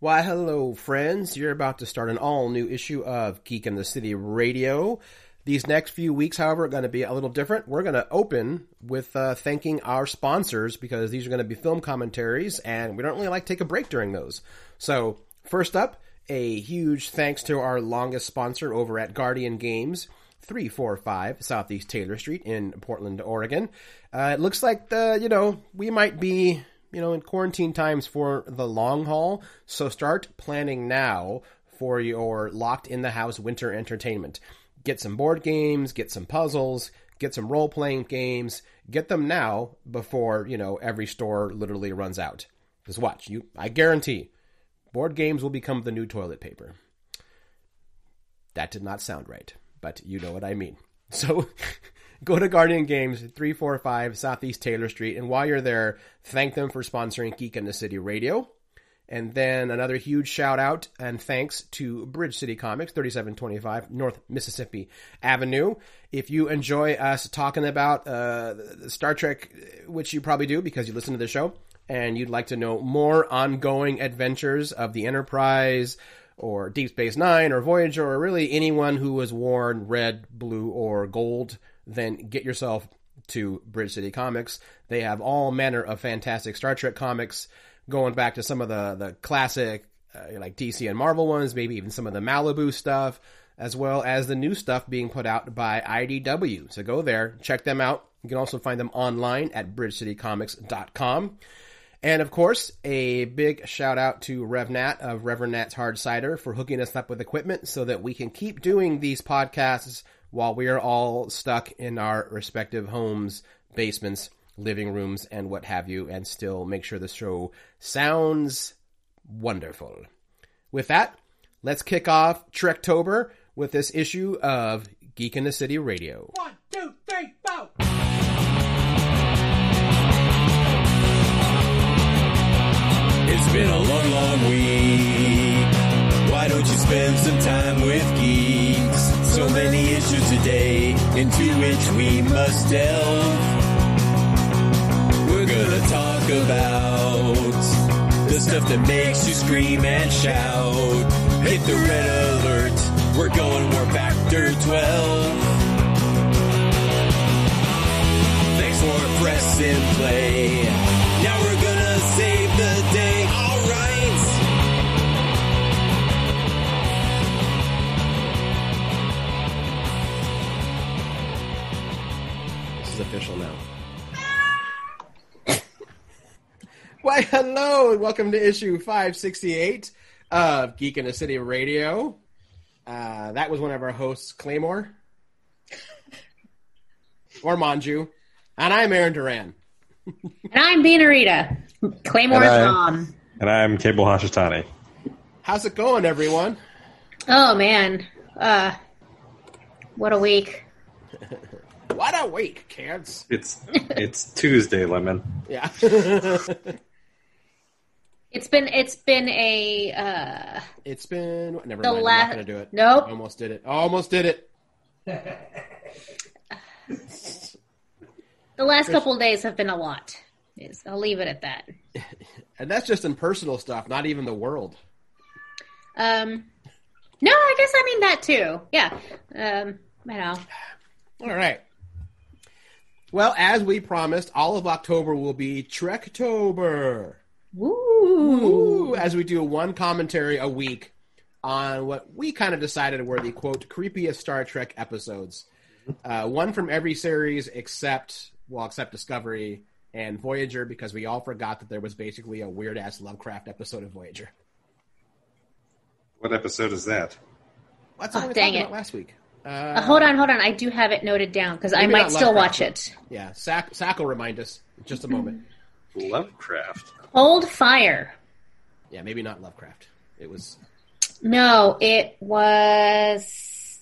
Why, hello, friends. You're about to start an all new issue of Geek in the City Radio. These next few weeks, however, are going to be a little different. We're going to open with uh, thanking our sponsors because these are going to be film commentaries, and we don't really like take a break during those. So, first up, a huge thanks to our longest sponsor over at Guardian Games. 345 Southeast Taylor Street in Portland, Oregon. Uh, it looks like the, you know, we might be, you know, in quarantine times for the long haul. So start planning now for your locked in the house winter entertainment. Get some board games, get some puzzles, get some role playing games. Get them now before, you know, every store literally runs out. Just watch. You I guarantee board games will become the new toilet paper. That did not sound right but you know what I mean. So go to Guardian Games, 345 Southeast Taylor Street, and while you're there, thank them for sponsoring Geek in the City Radio. And then another huge shout out and thanks to Bridge City Comics, 3725 North Mississippi Avenue. If you enjoy us talking about uh, Star Trek, which you probably do because you listen to the show, and you'd like to know more ongoing adventures of the Enterprise, or Deep Space Nine or Voyager or really anyone who has worn red, blue, or gold, then get yourself to Bridge City Comics. They have all manner of fantastic Star Trek comics, going back to some of the the classic uh, like DC and Marvel ones, maybe even some of the Malibu stuff, as well as the new stuff being put out by IDW. So go there, check them out. You can also find them online at bridgecitycomics.com. And of course, a big shout out to RevNat of Reverend Nat's Hard Cider for hooking us up with equipment so that we can keep doing these podcasts while we are all stuck in our respective homes, basements, living rooms, and what have you, and still make sure the show sounds wonderful. With that, let's kick off Trektober with this issue of Geek in the City Radio. One, two, three, four. It's been a long, long week. Why don't you spend some time with geeks? So many issues a day into which we must delve. We're gonna talk about the stuff that makes you scream and shout. Hit the red alert. We're going warp factor 12. Thanks for pressing play. Official now. Why, hello, and welcome to issue 568 of Geek in the City Radio. Uh, that was one of our hosts, Claymore, or Manju, and I'm Aaron Duran. And I'm Beanarita, Claymore's And I- mom. And I'm Cable Hashitani. How's it going, everyone? Oh man, uh, what a week. What a week, kids. It's it's Tuesday, Lemon. Yeah. It's been it's been a uh, it's been. Never The mind. la- I'm not going to do it. Nope. Almost did it. Almost did it. the last couple of days have been a lot. Is I'll leave it at that. And that's just in personal stuff, not even the world. Um, no, I guess I mean that too. Yeah. Um, you know, All right. Well, as we promised, all of October will be Trektober. woo. Ooh, as we do one commentary a week on what we kind of decided were the quote creepiest Star Trek episodes. Uh, one from every series except well, except Discovery and Voyager, because we all forgot that there was basically a weird ass Lovecraft episode of Voyager. What episode is that? That's Oh, what we dang talked it. about last week. Uh, Uh, hold on, hold on. I do have it noted down because I might still watch it. yeah, Sack, Sack will remind us in just a moment. Lovecraft. Hold fire. Yeah, maybe not Lovecraft. It was No, it was.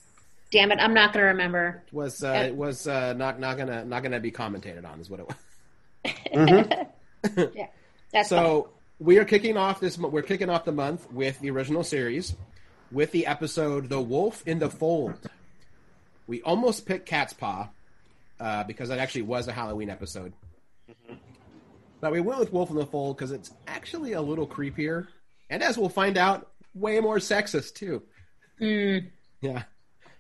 Damn it, I'm not going to remember. was uh, it was uh, not not gonna not gonna be commentated on is what it was. Yeah, that's fine. So we are kicking off this. mo- We're kicking off the month with the original series, with the episode "The Wolf in the Fold." We almost picked Cat's Paw uh, because that actually was a Halloween episode, but we went with Wolf in the Fold because it's actually a little creepier and as we'll find out, way more sexist too. Mm. Yeah,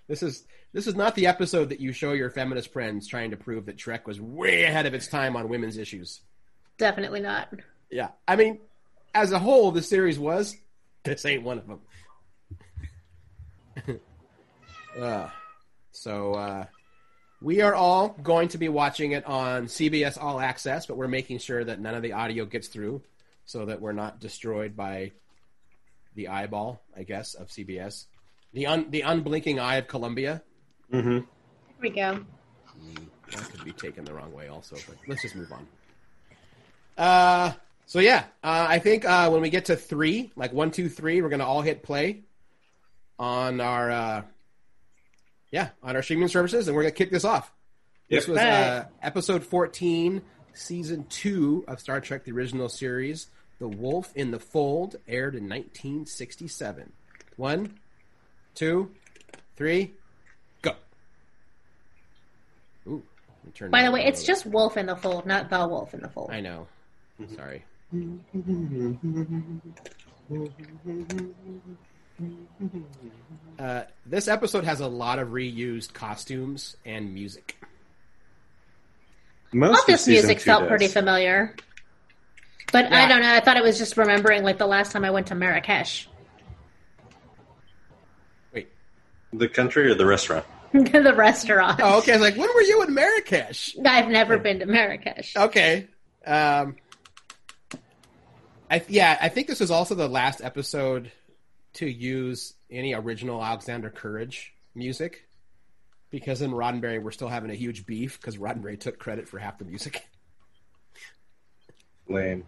this is this is not the episode that you show your feminist friends trying to prove that Trek was way ahead of its time on women's issues. Definitely not. Yeah, I mean, as a whole, the series was. This ain't one of them. uh, so uh, we are all going to be watching it on CBS All Access, but we're making sure that none of the audio gets through, so that we're not destroyed by the eyeball, I guess, of CBS, the un- the unblinking eye of Columbia. Mm-hmm. Here we go. That could be taken the wrong way, also. But let's just move on. Uh, so yeah, uh, I think uh, when we get to three, like one, two, three, we're gonna all hit play on our uh, yeah on our streaming services, and we're gonna kick this off. This Yep. was uh, episode fourteen, season two of Star Trek: The Original Series. The Wolf in the Fold aired in 1967. One, two, three, go. Ooh. turn By the way, it's just Wolf in the Fold, not the Wolf in the Fold. I know. Sorry. Uh, this episode has a lot of reused costumes and music. Most of this music felt does. pretty familiar. But Yeah. I don't know. I thought it was just remembering like the last time I went to Marrakesh, Wait. The country or the restaurant? the restaurant. Oh, okay. I was like, when were you in Marrakesh? I've never been to Marrakesh. Okay. Um, I yeah, I think this was also the last episode to use any original Alexander Courage music because in Roddenberry we're still having a huge beef because Roddenberry took credit for half the music. Lame.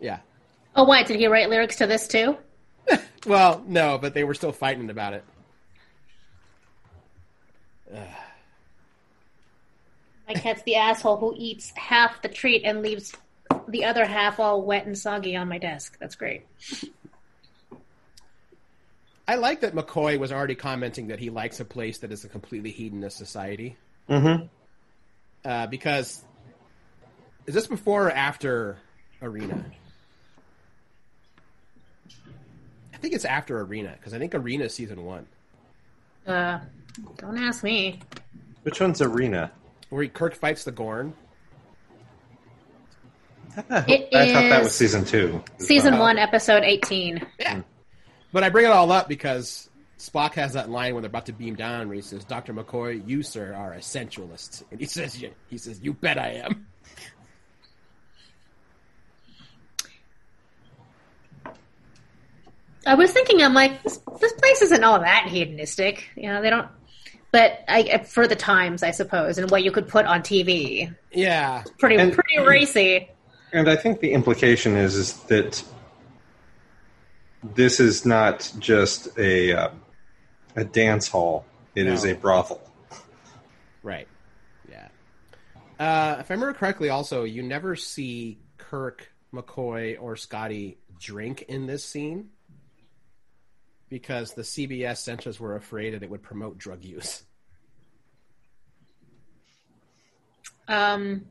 yeah. Oh, why did he write lyrics to this too? Well, no, but they were still fighting about it. My cat's the asshole who eats half the treat and leaves the other half all wet and soggy on my desk. That's great. I like that McCoy was already commenting that he likes a place that is a completely hedonist society. Mm-hmm. Uh, because is this before or after Arena? I think it's after Arena because I think Arena is season one, Uh, don't ask me. Which one's Arena? where he, Kirk fights the Gorn. I, It I thought that was season two. Season one, episode eighteen. But I bring it all up because Spock has that line when they're about to beam down where he says, "Doctor McCoy, you sir are a sensualist," and he says, "Yeah." "He says, you bet I am." I was thinking, I'm like, this, this place isn't all that hedonistic. You know, they don't. But I, for the times, I suppose, and what you could put on TV, Yeah, pretty And- pretty racy. And I think the implication is, is that this is not just a uh, a dance hall; It is No. a brothel. right. Yeah. Uh, if I remember correctly, also you never see Kirk, McCoy, or Scotty drink in this scene because the CBS censors were afraid that it would promote drug use. Um.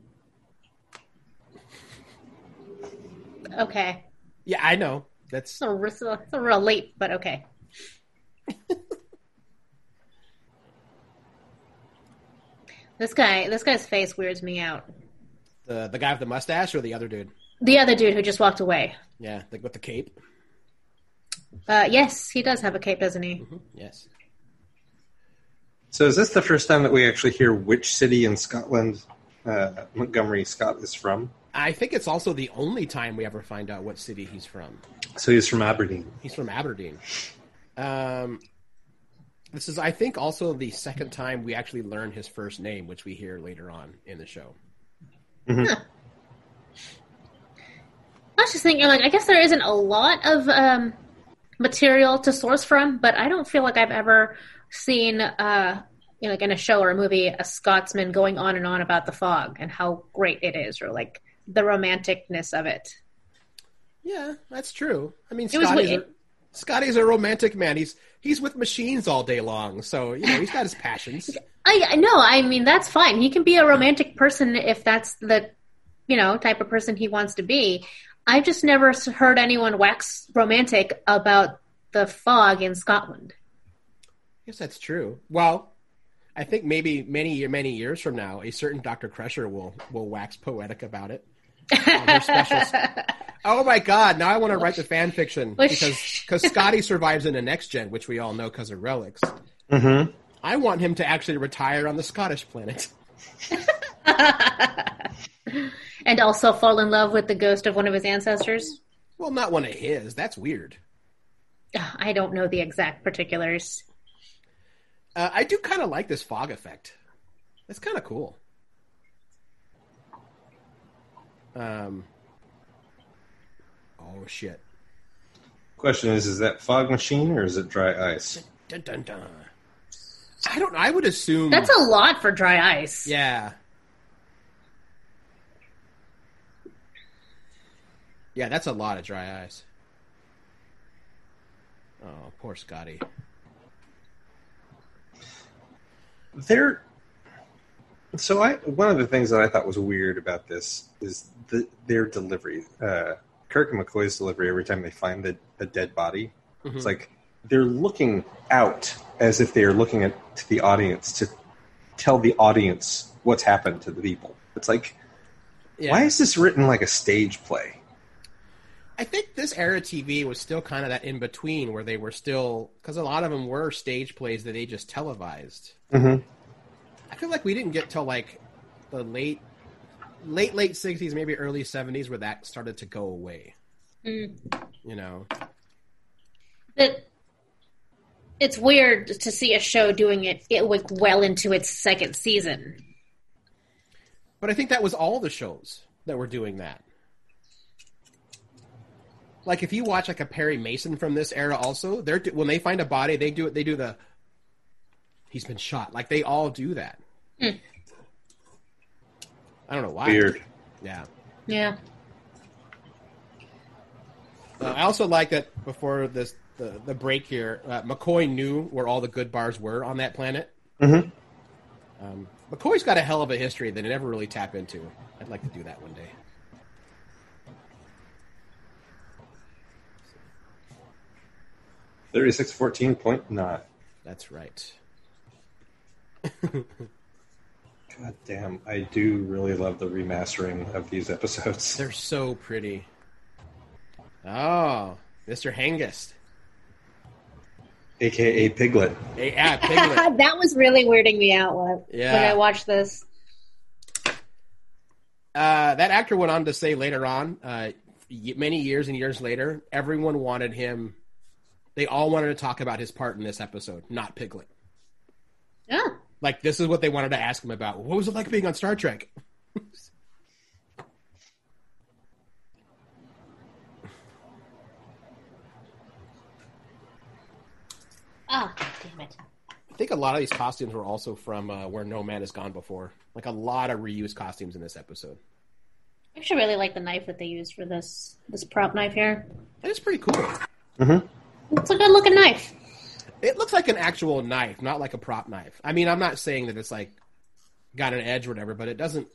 Okay, Yeah, I know. That's it's a, it's a, it's a real leap, but okay. this guy, this guy's face weirds me out. the the guy with the mustache or the other dude. The other dude who just walked away. Yeah, like with the cape. Uh, yes, he does have a cape, doesn't he? Yes. So, is this the first time that we actually hear which city in Scotland uh, Montgomery Scott is from? I think it's also the only time we ever find out what city he's from. So he's from Aberdeen. He's from Aberdeen. Um, this is, I think, also the second time we actually learn his first name, which we hear later on in the show. I was just thinking, like, I guess there isn't a lot of um, material to source from, but I don't feel like I've ever seen, uh, you know, like in a show or a movie, a Scotsman going on and on about the fog and how great it is, or like the romanticness of it. Yeah, that's true. I mean, was Scotty's, a. Scotty's a romantic man. He's he's with machines all day long, so you know he's got his passions. I I know. I mean, that's fine. He can be a romantic person if that's the, you know, type of person he wants to be. I've just never heard anyone wax romantic about the fog in Scotland. Yes, that's true. Well, I think maybe many many years from now, a certain Dr. Crusher will will wax poetic about it. On oh my god! Now I want to write the fan fiction because because Scotty survives in the next gen, which we all know because of relics. Mm-hmm. I want him to actually retire on the Scottish planet. and also fall in love with the ghost of one of his ancestors. Well, not one of his. That's weird. I don't know the exact particulars. Uh, I do kind of like this fog effect. It's kind of cool. Um. Oh shit! Question is, is that fog machine or is it dry ice? Dun dun dun. I don't. I would assume That's a lot for dry ice. Yeah. Yeah, that's a lot of dry ice. Oh, poor Scotty. There. So I one of the things that I thought was weird about this is the, their delivery. Uh, Kirk and McCoy's delivery every time they find the, a dead body. It's like they're looking out as if they are looking at to the audience to tell the audience what's happened to the people. It's like, Yeah. why is this written like a stage play? I think this era TV was still kind of that in between where they were still because a lot of them were stage plays that they just televised. Mm-hmm. I feel like we didn't get till like the late, late late sixties, maybe early seventies, where that started to go away. Mm. You know, it's weird to see a show doing it, it like well into its second season. but I think that was all the shows that were doing that. Like if you watch like a Perry Mason from this era, also they're when they find a body, they do it. They do the he's been shot. Like they all do that. Hmm. I don't know why. Weird. Yeah. Yeah. Uh, I also like that before this the, the break here, uh, McCoy knew where all the good bars were on that planet. Mhm. Um, McCoy's got a hell of a history that they never really tap into. I'd like to do that one day. Thirty-six fourteen point nine. That's right. God damn, I do really love the remastering of these episodes. They're so pretty. Oh, Mr. Hengist. AKA Piglet. Hey, ah, Piglet. that was really weirding me out when, Yeah. when I watched this. Uh, that actor went on to say later on, uh, many years and years later, everyone wanted him. They all wanted to talk about his part in this episode, not Piglet. Yeah. Like this is what they wanted to ask him about. What was it like being on Star Trek? Ah, damn it. I think a lot of these costumes were also from uh, where No Man Has Gone before. Like a lot of reused costumes in this episode. I actually really like the knife that they used for this this prop knife here. That is pretty cool. It's a good looking knife. It looks like an actual knife, not like a prop knife. I mean, I'm not saying that it's like got an edge or whatever, but it doesn't.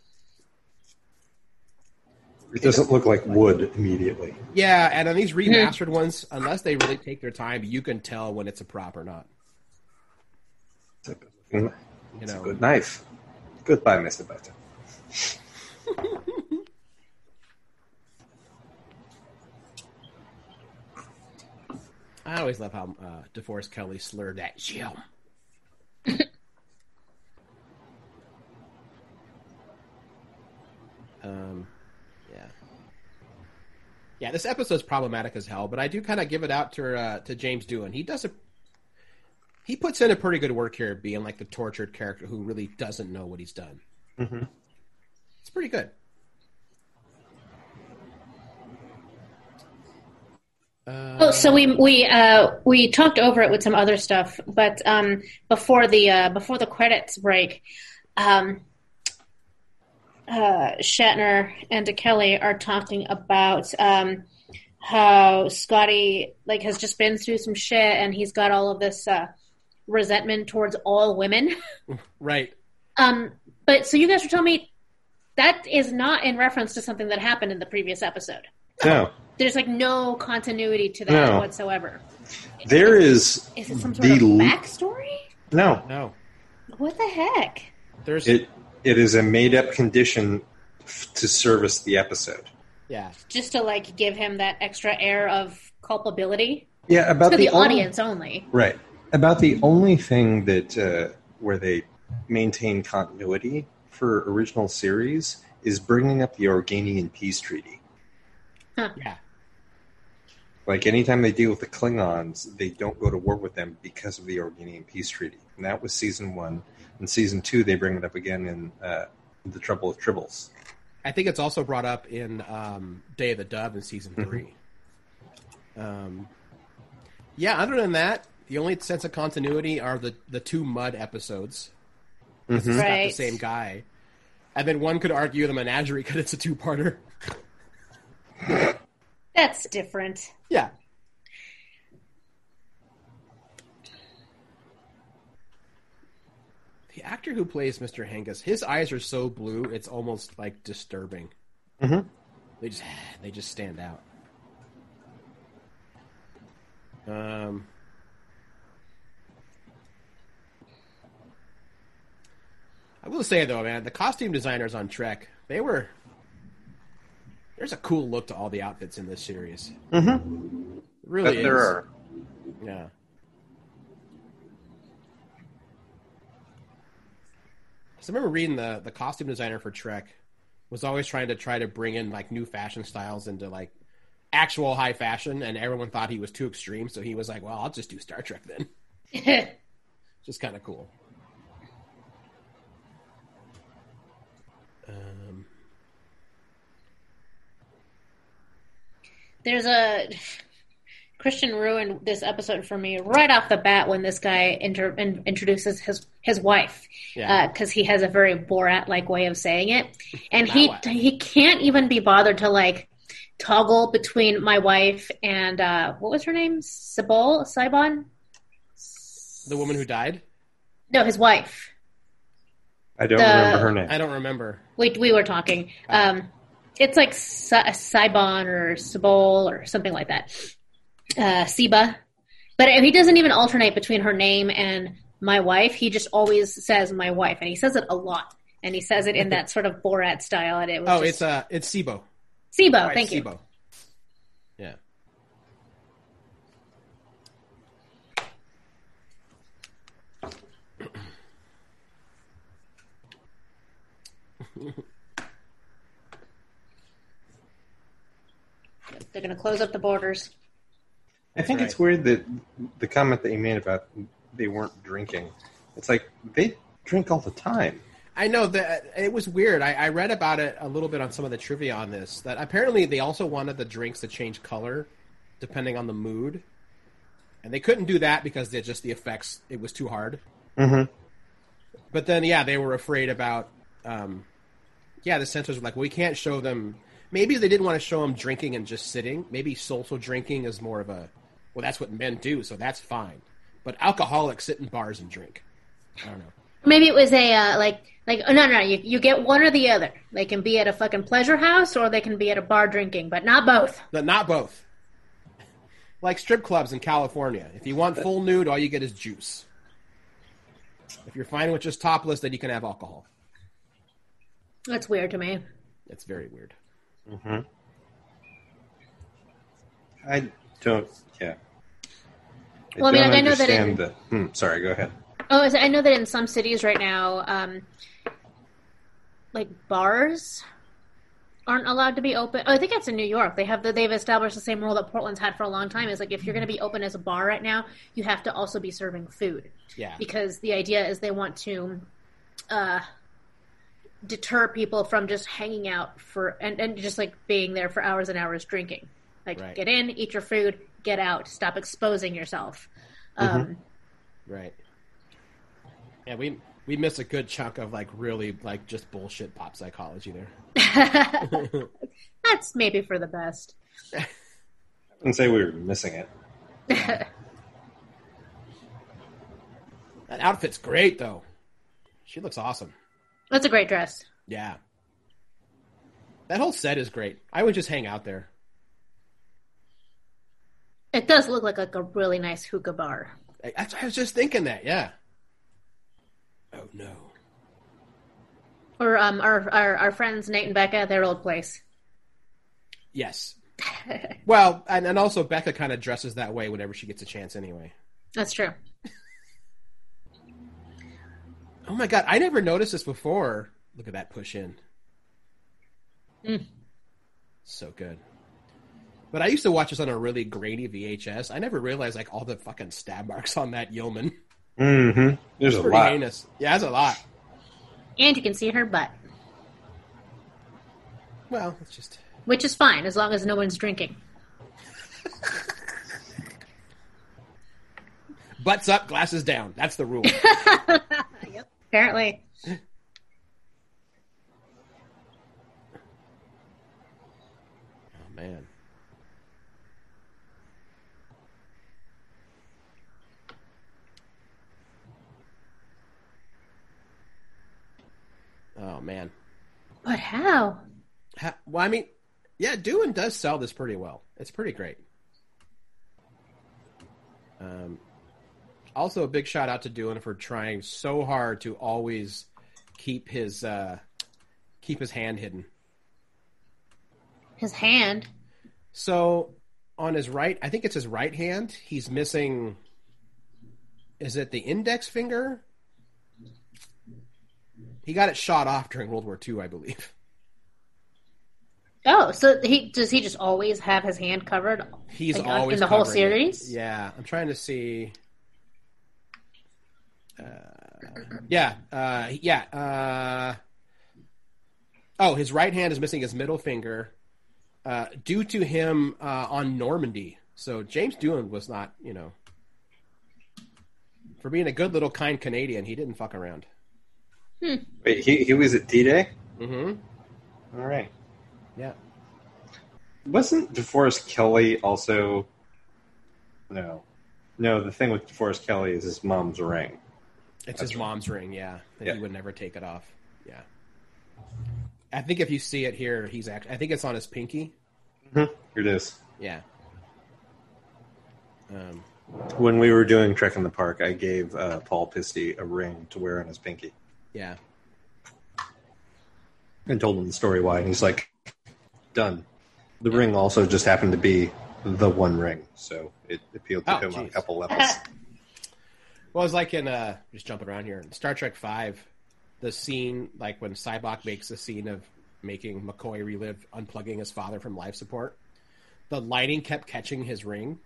It doesn't look like wood immediately. Yeah, and on these hmm. remastered ones, unless they really take their time, you can tell when it's a prop or not. It's a good, looking, You it's a good knife. Goodbye, Mr. Butter. I always love how uh, DeForest Kelley slurred that Jim. um, yeah, yeah. This episode's problematic as hell, but I do kind of give it out to uh, to James Doohan. He does a he puts in a pretty good work here, being like the tortured character who really doesn't know what he's done. It's pretty good. Oh, so we we uh, we talked over it with some other stuff, but um, before the uh, before the credits break, um, uh, Shatner and Kelley are talking about um, how Scotty like has just been through some shit, and he's got all of this uh, resentment towards all women. Right. Um, but so you guys were telling me that is not in reference to something that happened in the previous episode. No, There's like no continuity to that No. whatsoever. there is. Is it some sort the of l- backstory? No, No, What the heck? there's it it is a made up condition f- to service the episode. yeah. Just to like give him that extra air of culpability Yeah, about to the, only- audience only. Right. About the only thing that uh, where they maintain continuity for original series is bringing up the Organian peace treaty. Yeah. Like anytime they deal with the Klingons, they don't go to war with them because of the Organian peace treaty. And that was season one. In season two, they bring it up again in uh, the Trouble with Tribbles. I think it's also brought up in um, Day of the Dove in season Mm-hmm. 3 Um, yeah. Other than that, the only sense of continuity are the the two Mudd episodes. It's not the same guy. And then one could argue the menagerie because it's a two parter. That's different. Yeah. The actor who plays Mr. Hangus, his eyes are so blue, it's almost like disturbing. Mhm. They just they just stand out. Um I will say though, man, the costume designers on Trek, they were there's a cool look to all the outfits in this series. Mm-hmm. It really But there is. are. Yeah. So I remember reading the the costume designer for Trek was always trying to try to bring in like new fashion styles into like actual high fashion, and everyone thought he was too extreme. So he was like, "Well, I'll just do Star Trek then." Just kind of cool. Um, There's a Christian ruined this episode for me right off the bat when this guy inter- in- introduces his his wife Yeah. because he has a very Borat like way of saying it, and My he wife. he can't even be bothered to like toggle between my wife and uh, what was her name Sibol Sibon the woman who died. no his wife I don't The- remember her name. I don't remember. we we were talking um it's like Si- Sibon or Sibol or something like that uh Siba but he doesn't even alternate between her name and my wife he just always says my wife and he says it a lot and he says it in that sort of Borat style and it was Oh, just, it's uh, it's Sybo. Sybo Right, thank you Sybo. Yeah. they're going to close up the borders I think That's it's weird that the comment that you made about they weren't drinking. It's like they drink all the time. I know that it was weird. I, I read about it a little bit on some of the trivia on this. That apparently they also wanted the drinks to change color depending on the mood, and they couldn't do that because they just the effects. It was too hard. Mm-hmm. But then, yeah, they were afraid about. Um, yeah, the censors were like, we can't show them. Maybe they didn't want to show them drinking and just sitting. Maybe social drinking is more of a. Well, that's what men do, so that's fine. But alcoholics sit in bars and drink. I don't know. maybe it was a uh, like like oh, no no you, you get one or the other they can be at a fucking pleasure house or they can be at a bar drinking but not both But not both. Like strip clubs in California. If you want full nude, all you get is juice. If you're fine with just topless, then you can have alcohol. that's weird to me It's very weird. I don't. Yeah. I Well, I mean, like, I know that in- the. Hmm, sorry, go ahead. Oh, I know that in some cities right now, um, like bars aren't allowed to be open. Oh, I think that's in New York. They have the, they've established the same rule that Portland's had for a long time. Is like if you're going to be open as a bar right now, you have to also be serving food Yeah. because the idea is they want to uh, deter people from just hanging out for and, and just like being there for hours and hours drinking. Like Right. get in, eat your food, get out, stop exposing yourself. Um, Right. Yeah, we we miss a good chunk of like really like just bullshit pop psychology there. That's maybe for the best. I wouldn't say we were missing it. That outfit's great though. She looks awesome. That's a great dress. Yeah. That whole set is great. I would just hang out there. It does look like, like a really nice hookah bar. I, I was just thinking that. Yeah. Oh no. Or um, our, our our friends Nate and Becca, their old place. Yes. well, and, and also Becca kind of dresses that way whenever she gets a chance anyway. That's true. Oh my god, I never noticed this before. Look at that push in. Mm. So good. But I used to watch this on a really grainy VHS. I never realized like all the fucking stab marks on that yeoman. Mm-hmm. There's a lot. heinous. Yeah, that's a lot. And you can see her butt, Well, it's just which is fine as long as no one's drinking. butts up, glasses down. That's the rule. Apparently. oh man. Oh man. But how? Ha- Well, I mean, yeah, Doohan does sell this pretty well. It's pretty great. Um, also, a big shout out to Doohan for trying so hard to always keep his uh, keep his hand hidden. His hand. So on his right, I think it's his right hand. He's missing. Is it the index finger? He got it shot off during World War II, I believe. Oh, so he does he just always have his hand covered? He's Like, always in the whole covering it. series? Yeah, I'm trying to see. Uh, yeah, uh, yeah. Uh, oh, his right hand is missing his middle finger uh, due to him uh, on Normandy. So James Doohan was not, you know, for being a good little kind Canadian, he didn't fuck around. Wait, he, he was at D-Day? Mm-hmm. All right. Yeah. Wasn't DeForest Kelley also... No. No, the thing with DeForest Kelley is his mom's ring. It's That's his right. mom's ring, yeah. That Yeah. he would never take it off. Yeah. I think if you see it here, he's actually. I think it's on his pinky. Here it is. Yeah. Um, When we were doing Trek in the Park, I gave uh, Paul Pisty a ring to wear on his pinky yeah. and told him the story why, and he's like, done. The ring also just happened to be the one ring, so it appealed to Oh, him on a couple levels. Well, it's like in uh, just jumping around here. in Star Trek Five, the scene like when Sybok makes the scene of making McCoy relive unplugging his father from life support. The lighting kept catching his ring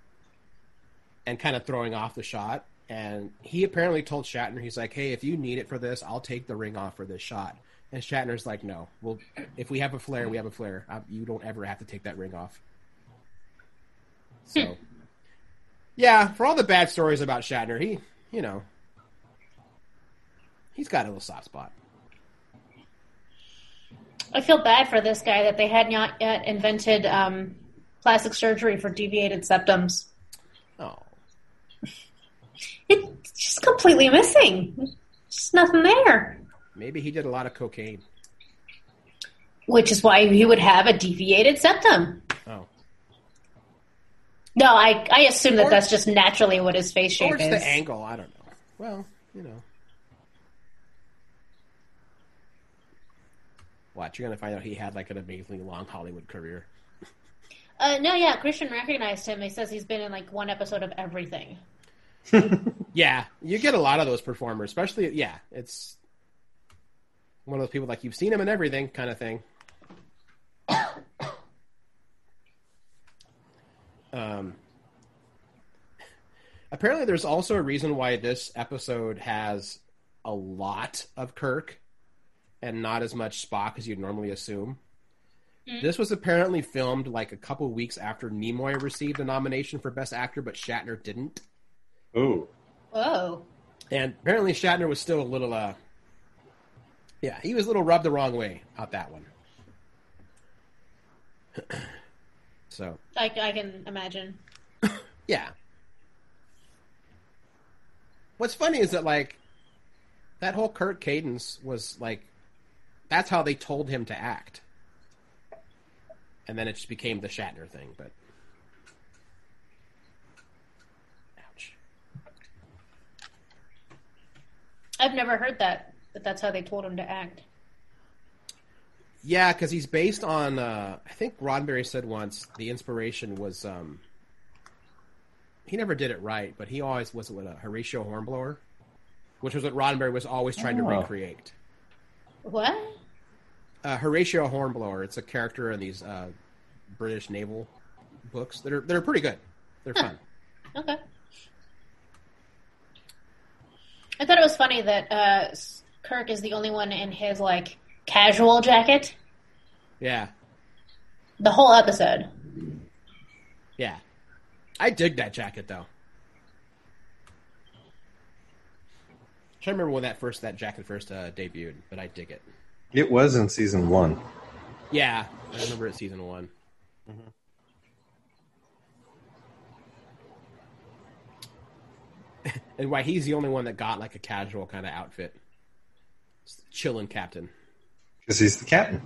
and kind of throwing off the shot. And he apparently told Shatner, he's like, "Hey, if you need it for this, I'll take the ring off for this shot." And Shatner's like, "No, well, if we have a flare, we have a flare. I, you don't ever have to take that ring off." So, yeah, for all the bad stories about Shatner, he, you know, he's got a little soft spot. I feel bad for this guy that they had not yet invented um, plastic surgery for deviated septums. Oh, It's just completely missing. Just nothing there. maybe he did a lot of cocaine. Which is why he would have a deviated septum. No, I, I assume that Or- that's just naturally what his face shape or it's is. the angle. I don't know. Well, you know, watch. You're gonna find out he had like an amazingly long Hollywood career. Uh, no, yeah, Christian recognized him. He says he's been in like one episode of everything. Yeah, you get a lot of those performers, especially. Yeah, it's one of those people like you've seen him in everything kind of thing. Um, apparently, there's also a reason why this episode has a lot of Kirk and not as much Spock as you'd normally assume. This was apparently filmed like a couple weeks after Nimoy received a nomination for Best Actor, but Shatner didn't. Ooh. Whoa. And apparently Shatner was still a little uh Yeah, he was a little rubbed the wrong way out that one. So I, I can imagine. yeah. What's funny is that like that whole Kirk cadence was like that's how they told him to act, and then it just became the Shatner thing. But ouch. I've never heard that, but that's how they told him to act. Yeah, because he's based on. Uh, I think Roddenberry said once the inspiration was. Um, he never did it right, but he always was with a Horatio Hornblower, which was what Roddenberry was always trying to Oh. recreate. What? Uh, Horatio Hornblower. It's a character in these uh, British naval books that are that are pretty good. They're fun. Okay. I thought it was funny that uh, Kirk is the only one in his like casual jacket Yeah, the whole episode. yeah. I dig that jacket though. trying to remember when that first that jacket first uh, debuted, but I dig it. It was in season one. Yeah, I remember it season one. and why he's the only one that got like a casual kind of outfit, chilling captain. Because he's the captain.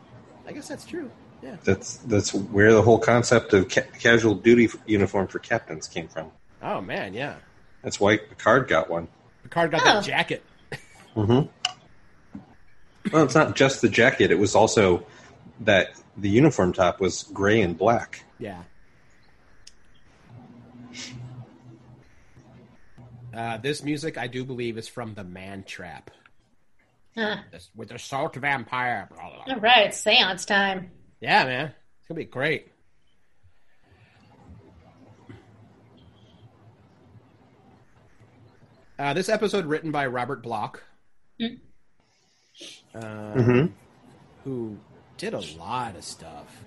I guess that's true. Yeah. That's that's where the whole concept of ca- casual duty uniform for captains came from. Oh man, yeah. That's why Picard got one. Picard got Oh. that jacket. Mhm. Well, it's not just the jacket; it was also that the uniform top was gray and black. Yeah. Uh, this music, I do believe, is from the Man Trap. Huh. This- With the salt vampire. blah, blah, blah. All right, seance time. Yeah, man. It's gonna be great. Uh, this episode written by Robert Bloch, Mm. uh, who did a lot of stuff.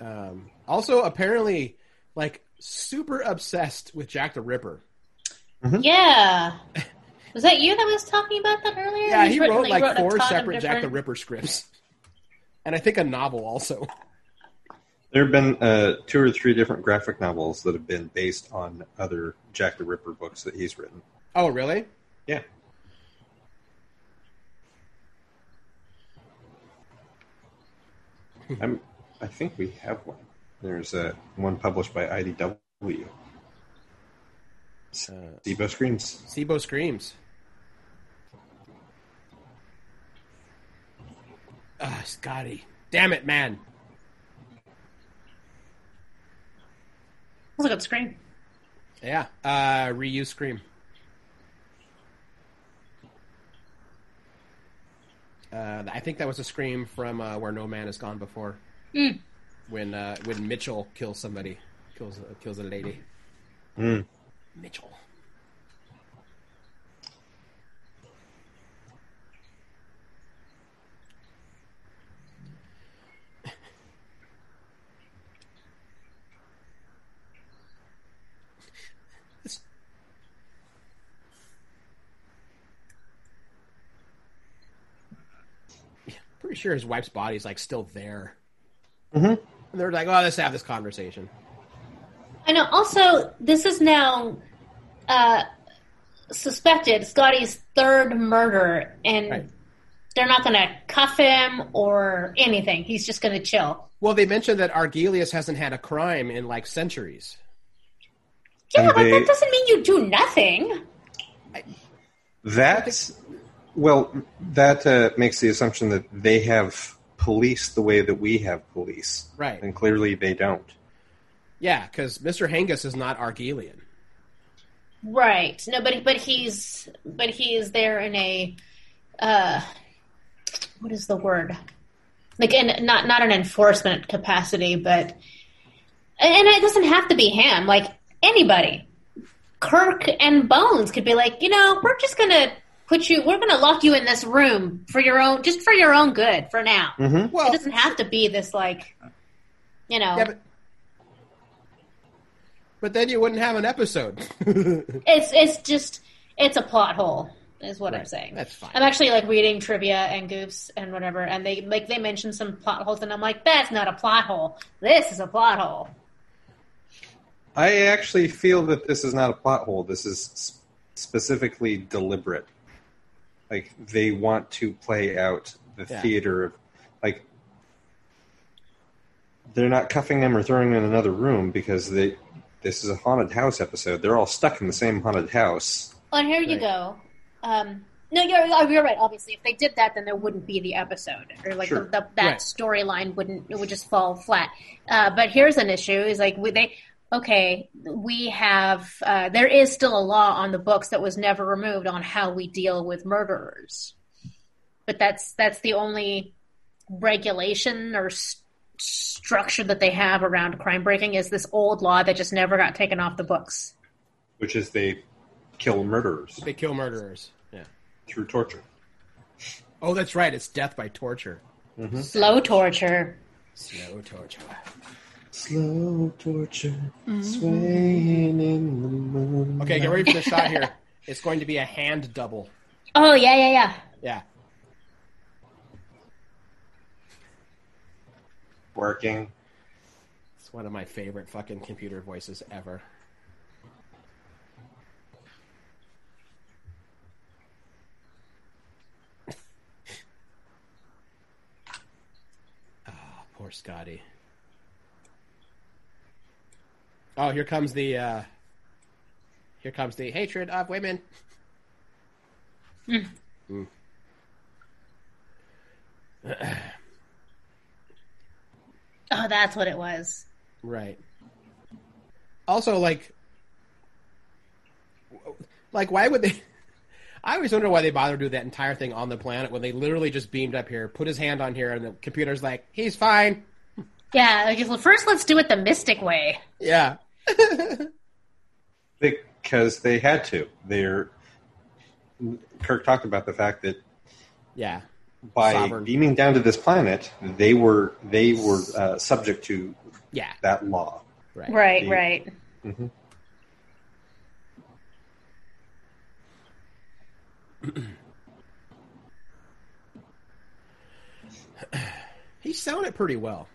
Um, also, apparently, like super obsessed with Jack the Ripper. Yeah. Was that you that was talking about that earlier? Yeah, He's he written- wrote like a four ton of separate Jack the Ripper scripts, and I think a novel also. There have been uh, two or three different graphic novels that have been based on other Jack the Ripper books that he's written. Oh, really? Yeah. I'm, I think we have one. There's uh, one published by IDW. Uh, Debo Screams. Sibo screams. Ah, Scotty. Damn it, man. That's a good scream. Yeah. Uh, reuse scream. Uh, I think that was a scream from uh, where no man has gone before. Mm. When uh, when Mitchell kills somebody, kills uh, kills a lady. Mm. Mitchell. Pretty sure his wife's body's like still there. Mm-hmm. And they're like, "Oh, let's have this conversation." I know. Also, this is now uh, suspected Scotty's third murder, and Right. they're not going to cuff him or anything. He's just going to chill. Well, they mentioned that Argelius hasn't had a crime in like centuries. Yeah, And but they- that doesn't mean you do nothing. That's well, that uh, makes the assumption that they have police the way that we have police, Right. and clearly they don't. Yeah, because Mr. Hengist is not Argelian. Right. No, but but he's but he is there in a uh, what is the word? Like in not not an enforcement capacity, but and it doesn't have to be him. Like anybody, Kirk and Bones could be like, you know, we're just gonna put you, we're gonna lock you in this room for your own, just for your own good for now. Mm-hmm. Well, it doesn't have to be this like, you know, yeah, but but then you wouldn't have an episode. it's it's just it's a plot hole is what I'm saying. That's fine. I'm actually like reading trivia and goofs and whatever, and they like they mention some plot holes, and I'm like, that's not a plot hole. This is a plot hole. I actually feel that this is not a plot hole. This is s- specifically deliberate. Like they want to play out the Yeah. theater of like they're not cuffing them or throwing them in another room because they this is a haunted house episode. They're all stuck in the same haunted house. Well, here you go. Um, no, you're oh, you're right. Obviously, if they did that, then there wouldn't be the episode, or like Sure. the, the, that Right. storyline wouldn't it would just fall flat. Uh, but here's an issue: is like we, they okay, we have uh, there is still a law on the books that was never removed on how we deal with murderers, but that's that's the only regulation or s- structure that they have around crime breaking is this old law that just never got taken off the books. which is they kill murderers They kill murderers. Yeah. through torture. Oh, that's right. It's death by torture. Slow torture. Slow torture. Slow torture, mm-hmm. swaying in the moon. Okay, get ready for the shot here. It's going to be a hand double. Oh yeah, yeah, yeah. Yeah. Working. It's one of my favorite fucking computer voices ever. oh, poor Scotty. Oh, here comes the uh here comes the hatred of women. Mm. Oh, that's what it was. Right. Also, like, like why would they? I always wonder why they bother to do that entire thing on the planet when they literally just beamed up here, put his hand on here, and the computer's like, "He's fine." Yeah, like, well, first let's do it the mystic way. Yeah. Because they had to. They're Kirk talked about the fact that Yeah. by Sovereign. beaming down to this planet, they were they were uh, subject to Yeah. that law. Right. Right, The- right. He's selling it pretty well,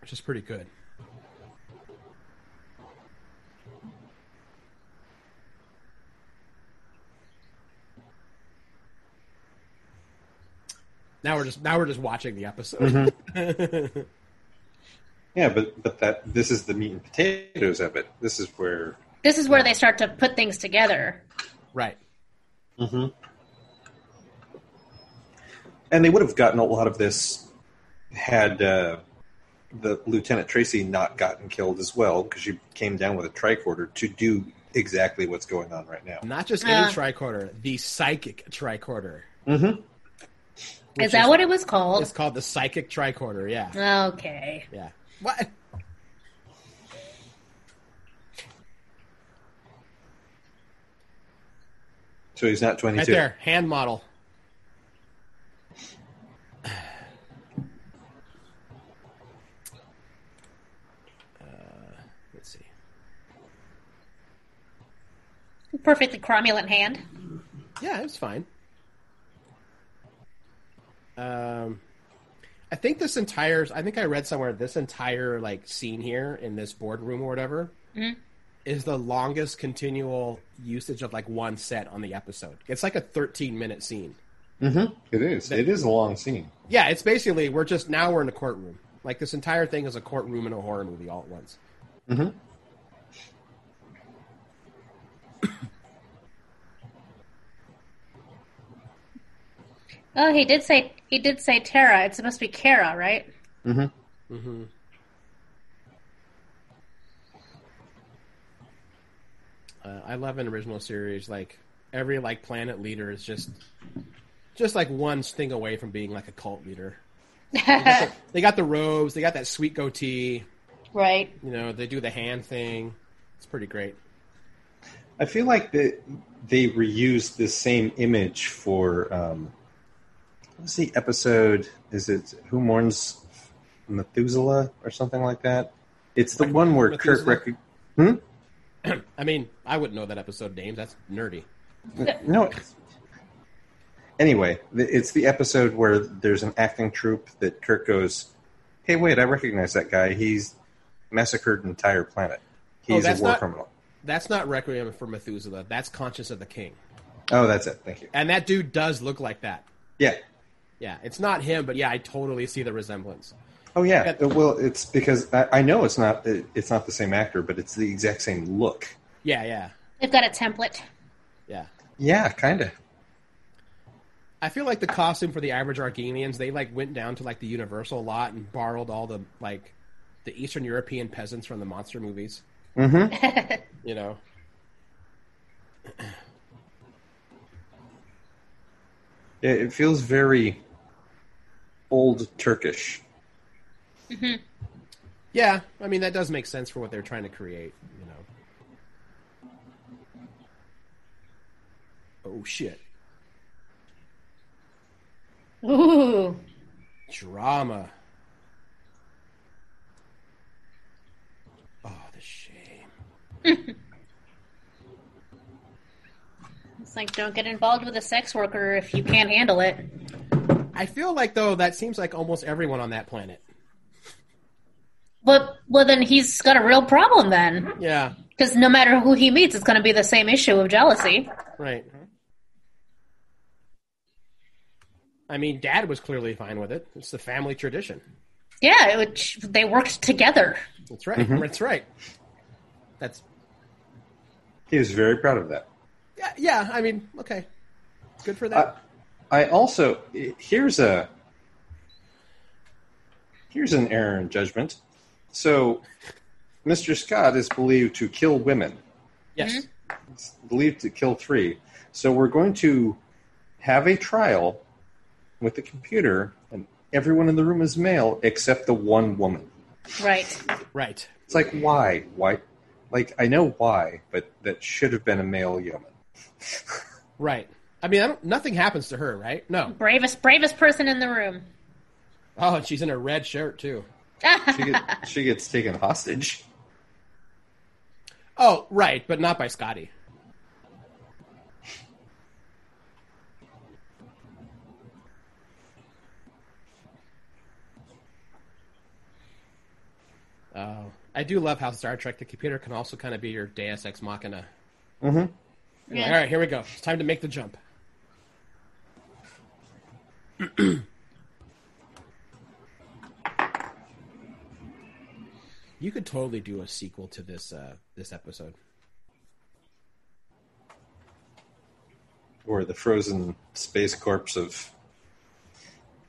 which is pretty good. Now we're just now we're just watching the episode. Yeah, but but that this is the meat and potatoes of it. This is where This is where they start to put things together. right. Mm-hmm. And they would have gotten a lot of this had uh, the Lieutenant Tracy not gotten killed as well because she came down with a tricorder to do exactly what's going on right now. Not just any Uh. tricorder, the psychic tricorder. Is that what it was called? It's called the psychic tricorder. Yeah, Okay. yeah. What? So he's not twenty Right there, hand model. Uh, let's see. Perfectly cromulent hand. Yeah, it's fine. Um, I think this entire, I think I read somewhere this entire like scene here in this boardroom or whatever mm-hmm. is the longest continual usage of like one set on the episode. It's like a 13 minute scene. Mm-hmm. It is. It is a long scene. Yeah, it's basically we're just now we're in a courtroom. Like this entire thing is a courtroom in a horror movie all at once. Mm-hmm. Oh, he did say he did say Tara. It's supposed to be Kara, right? Mm-hmm. Mm-hmm. Uh, I love an original series. Like every like planet leader is just just like one thing away from being like a cult leader. They got the robes. They got that sweet goatee. right. You know, they do the hand thing. It's pretty great. I feel like they they reused the same image for um, what's the episode? Is it Who Mourns Methuselah or something like that? It's the one where Kirk rec- hmm? I mean, I wouldn't know that episode name. That's nerdy. no. Anyway, it's the episode where there's an acting troupe that Kirk goes, "Hey, wait, I recognize that guy. He's massacred an entire planet. Oh, He's a war not- criminal." That's not Requiem for Methuselah. That's Conscience of the King. Oh, that's it. Thank you. And that dude does look like that. Yeah. Yeah, it's not him, but yeah, I totally see the resemblance. Oh yeah. Got- Well, it's because I, I know it's not it- it's not the same actor, but it's the exact same look. Yeah, yeah. They've got a template. Yeah. Yeah, kind of. I feel like the costume for the average Arganians, they like went down to like the Universal lot and borrowed all the like the Eastern European peasants from the monster movies. Mm-hmm. You know. It, it feels very old Turkish. Mm-hmm. Yeah, I mean that does make sense for what they're trying to create, you know. Oh shit. Ooh. Drama. Oh, the shame. It's like don't get involved with a sex worker if you can't handle it. I feel like though that seems like almost everyone on that planet. But well, then he's got a real problem then, Yeah, because no matter who he meets, it's going to be the same issue of jealousy. right. I mean, Dad was clearly fine with it. It's the family tradition. Yeah, which they worked together. That's right. Mm-hmm. That's right. That's He was very proud of that. yeah. Yeah. I mean, okay, good for that. I also here's a here's an error in judgment. So, Mr. Scott is believed to kill women. yes. Mm-hmm. He's believed to kill three. So we're going to have a trial with the computer, and everyone in the room is male except the one woman. Right. Right. It's like why? Why? Like I know why, but that should have been a male yeoman. Right. I mean, I don't, nothing happens to her, right? No. Bravest, bravest person in the room. Oh, and she's in a red shirt too. She, get, she gets taken hostage. Oh, right, but not by Scotty. Oh, I do love how Star Trek the computer can also kind of be your Deus Ex Machina. Mm-hmm. Yeah. All right, here we go. It's time to make the jump. You could totally do a sequel to this uh, this episode. Or the frozen space corpse of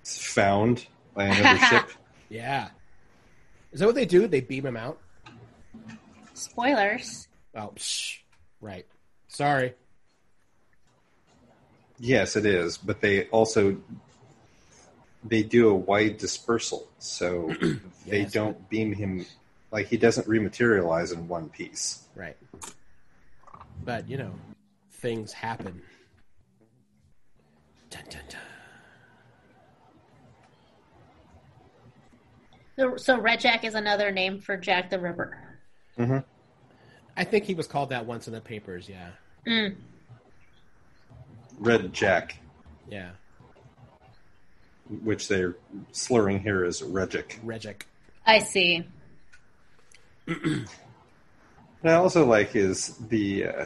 found by another ship. Yeah. Is that what they do? They beam him out? Spoilers. Oh, psh. right. Sorry. Yes, it is, but they also they do a wide dispersal, so they Yes. don't beam him like he doesn't rematerialize in one piece. Right. But, you know, things happen. Dun, dun, dun. So, so Red Jack is another name for Jack the Ripper. I think he was called that once in the papers, yeah. Mm. Red Jack, Yeah. Which they're slurring here as Regic. Regic. I see. And I also like is the uh,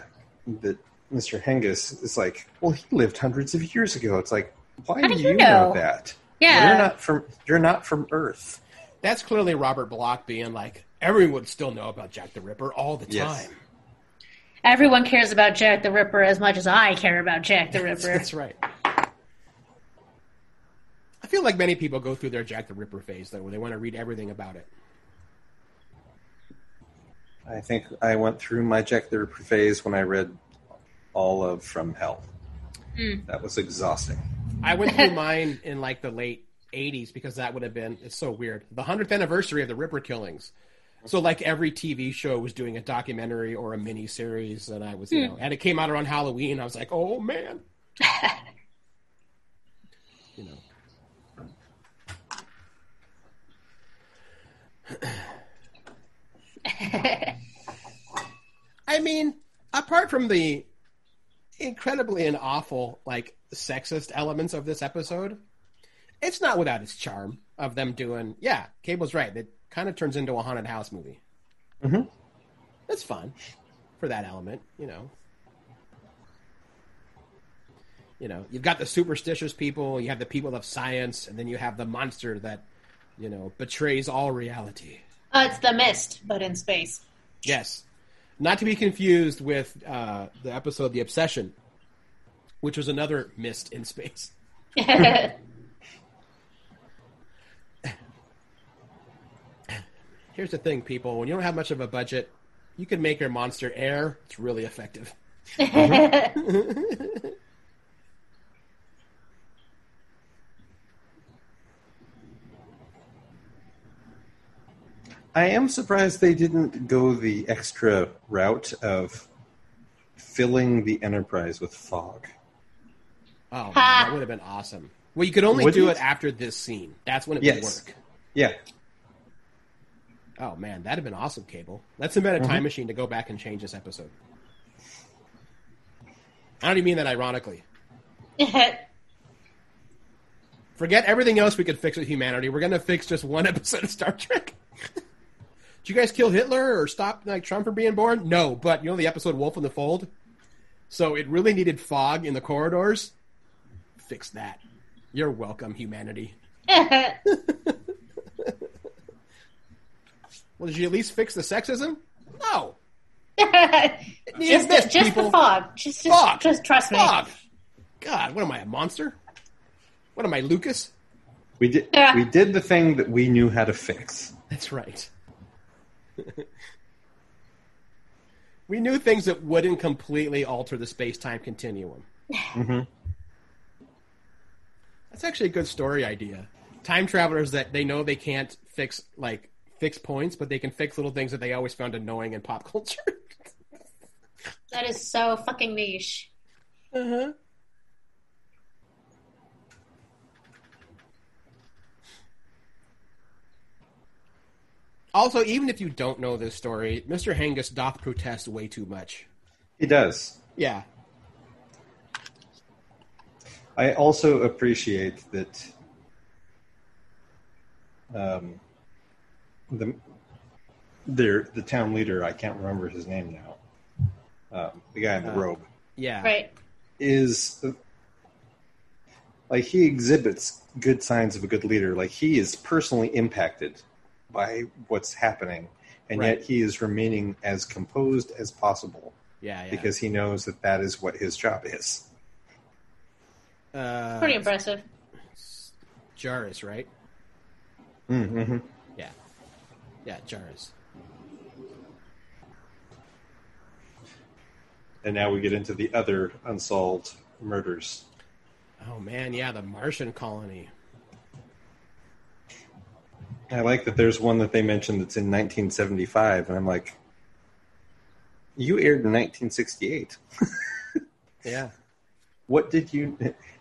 that Mr. Hengist is like, well, he lived hundreds of years ago. It's like, why How do do you you know? know? that? Yeah. you're not from you're not from Earth. That's clearly Robert Bloch being like, everyone would still know about Jack the Ripper all the Yes. time. Everyone cares about Jack the Ripper as much as I care about Jack the Ripper. That's right. I feel like many people go through their Jack the Ripper phase, though, where they want to read everything about it. I think I went through my Jack the Ripper phase when I read all of From Hell. Hmm. That was exhausting. I went through mine in like the late 80s because that would have been, it's so weird, the 100th anniversary of the Ripper killings. So like every TV show was doing a documentary or a mini series, and I was, you hmm. know, and it came out around Halloween. I was like, oh man, you know. I mean, apart from the incredibly and awful, like sexist elements of this episode, it's not without its charm of them doing. Yeah, Cable's right. It kind of turns into a haunted house movie. Mm-hmm. It's fun for that element, you know. You know, you've got the superstitious people, you have the people of science, and then you have the monster that, you know, betrays all reality. Uh, it's the Mist, but in space. Yes. Not to be confused with uh, the episode "The Obsession," which was another mist in space. Here's the thing, people: when you don't have much of a budget, you can make your monster air. It's really effective. I am surprised they didn't go the extra route of filling the Enterprise with fog. Oh, man, that would have been awesome. Well, you could only do Wouldn't? it after this scene. That's when it Yes. would work. Yeah, Oh man, that'd have been awesome, Cable. Let's invent a time mm-hmm. machine to go back and change this episode. I don't even mean that ironically. Forget everything else we could fix with humanity. We're gonna fix just one episode of Star Trek. Did you guys kill Hitler or stop like Trump from being born? No, but you know the episode Wolf in the Fold? So it really needed fog in the corridors. Fix that. You're welcome, humanity. Well, did you at least fix the sexism? No. just this, just people. the fog. Just just, Fog. just trust me. Fog. God, what am I, a monster? What am I, Lucas? we did. Yeah. We did the thing that we knew how to fix. That's right. we knew things that wouldn't completely alter the space time continuum. That's actually a good story idea. Time travelers that they know they can't fix like fix points, but they can fix little things that they always found annoying in pop culture. That is so fucking niche. uh-huh. Also, even if you don't know this story, Mr. Hengist doth protest way too much. He does. Yeah. I also appreciate that um, the their the town leader. I can't remember his name now. Um, the guy in the Uh, robe Yeah. Right. is like he exhibits good signs of a good leader. Like he is personally impacted by what's happening, and Right. yet he is remaining as composed as possible Yeah, yeah. because he knows that that is what his job is. uh, Pretty impressive. Jarvis, right? Mm-hmm. Yeah. Yeah, Jarvis. And now we get into the other unsolved murders. Oh man, yeah, the Martian colony. I like that there's one that they mentioned that's in 1975, and I'm like, you aired in 1968. Yeah. What did you?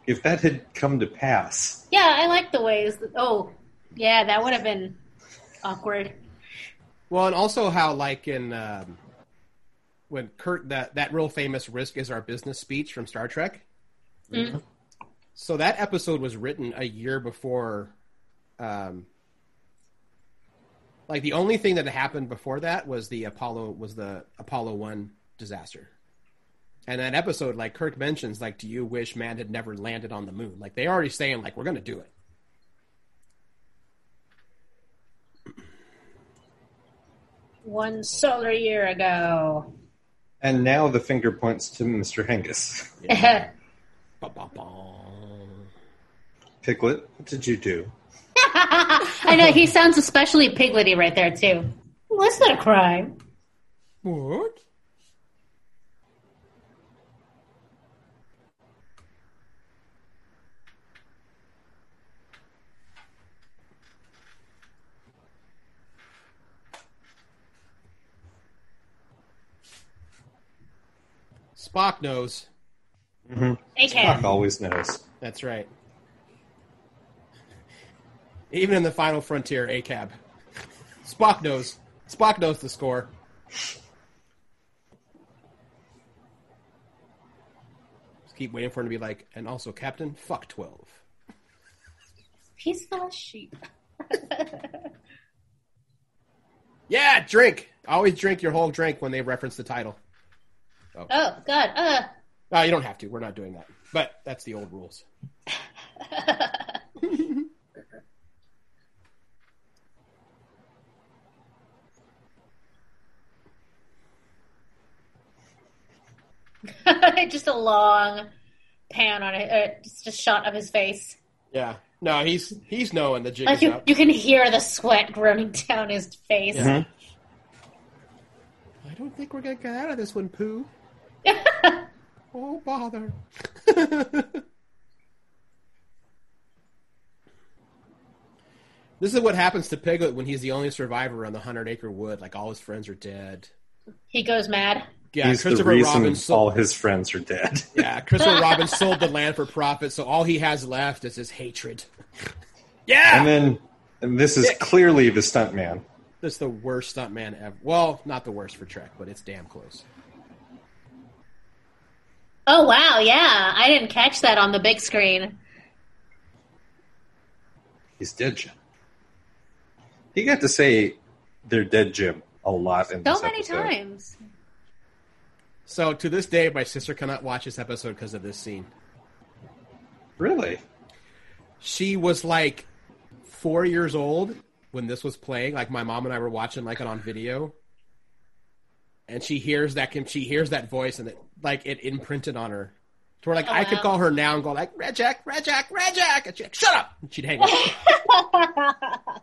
If that had come to pass, Yeah, I like the ways. That, oh, yeah, that would have been awkward. Well, and also how like in um, when Kirk that that real famous "Risk is our business" speech from Star Trek. So that episode was written a year before. Um, like the only thing that happened before that was the Apollo was the Apollo One disaster. And that episode, like Kirk mentions, like, do you wish man had never landed on the moon? Like they already saying, like, we're gonna do it. One solar year ago. and now the finger points to Mr. Hengist. Ba-ba-bum. Piglet, what did you do? I know he sounds especially piglety right there too. Well, that's not a crime. What? Spock knows. Mm-hmm. Spock always knows. That's right. Even in the final frontier, ACAB. Spock knows. Spock knows the score. Just keep waiting for him to be like, and also, Captain, fuck 12. He's of sheep. Yeah, drink! Always drink your whole drink when they reference the title. Oh God. Uh. Oh, you don't have to. We're not doing that. But that's the old rules. just a long pan on it, uh, just a shot of his face. Yeah. No, he's he's knowing the jig Like is you, up. you can hear the sweat groaning down his face. I don't think we're gonna get out of this one, Pooh. oh bother. this is what happens to Piglet when he's the only survivor on the hundred acre wood. Like all his friends are dead. He goes mad. Yeah, He's the Christopher reason Robin all his friends are dead. Yeah, Christopher Robin sold the land for profit, so all he has left is his hatred. Yeah, And then and this is clearly the stuntman. That's the worst stuntman ever. Well, not the worst for Trek, but it's damn close. Oh wow, yeah, I didn't catch that on the big screen. He's dead, Jim. He got to say they're dead, Jim, a lot in So this many episode. times. So to this day, my sister cannot watch this episode because of this scene. Really? She was like four years old when this was playing. Like my mom and I were watching like it on video, and she hears that she hears that voice, and it like it imprinted on her. To where like Oh, I could call her now and go like Red Jack, Red Jack, Red Jack, and she'd like, shut up, and she'd hang up.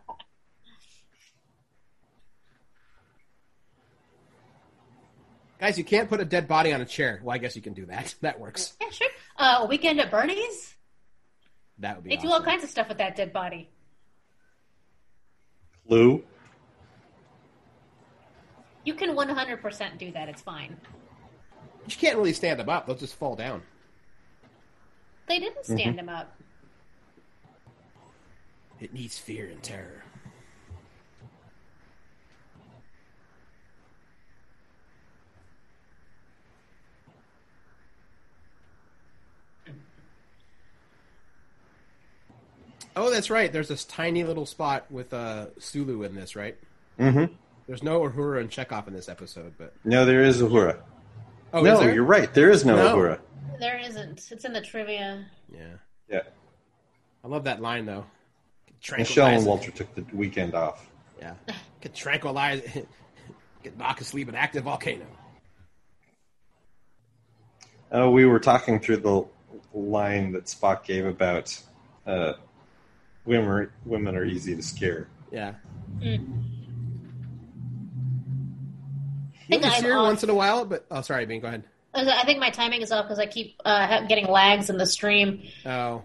Guys, you can't put a dead body on a chair. Well, I guess you can do that. That works. Yeah, sure. Uh, weekend at Bernie's. That would be. They do all kinds of stuff with that dead body. Clue. You can 100% do that. It's fine. You can't really stand them up; they'll just fall down. They didn't stand him up. It needs fear and terror. Oh, that's right. There's this tiny little spot with uh, Sulu in this, right? Mm-hmm. There's no Uhura and Chekov in this episode, but No, there is Uhura. oh, is no, there? you're right. There is no, No. Uhura. There isn't. It's in the trivia. Yeah, Yeah. I love that line though. Michelle and Walter took the weekend off. Yeah, could tranquilize, get knock asleep an active volcano. Uh, we were talking through the line that Spock gave about uh, women, are, women are easy to scare. Yeah. Mm. You think only I'm see once in a while, but oh, sorry, Bean. Go ahead. I think my timing is off because I keep uh, getting lags in the stream. Oh,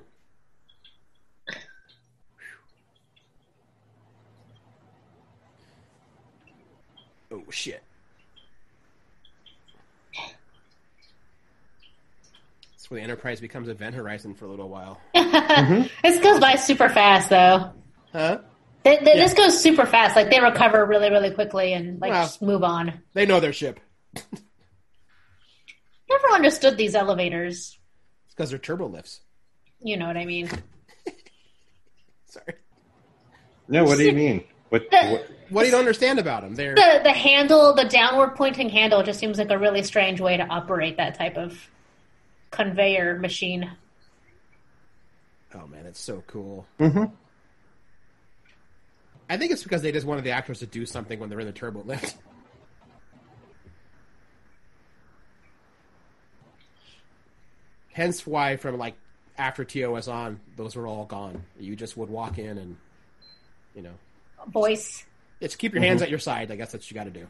oh shit. That's where the Enterprise becomes Event Horizon for a little while. This goes by super fast, though. Huh? Th- th- This goes super fast. Like they recover really, really quickly and like Well. just move on. They know their ship. Never understood these elevators. It's because they're turbo lifts. You know what I mean? Sorry. No, what do you mean? What, what? What do you don't understand about them? They're The the handle, the downward pointing handle, just seems like a really strange way to operate that type of conveyor machine. oh man, it's so cool. hmm I think it's because they just wanted the actors to do something when they're in the turbo lift. Hence why from like after TOS on, those were all gone. You just would walk in and you know Voice. it's keep your hands at your side. I guess that's what you got to do.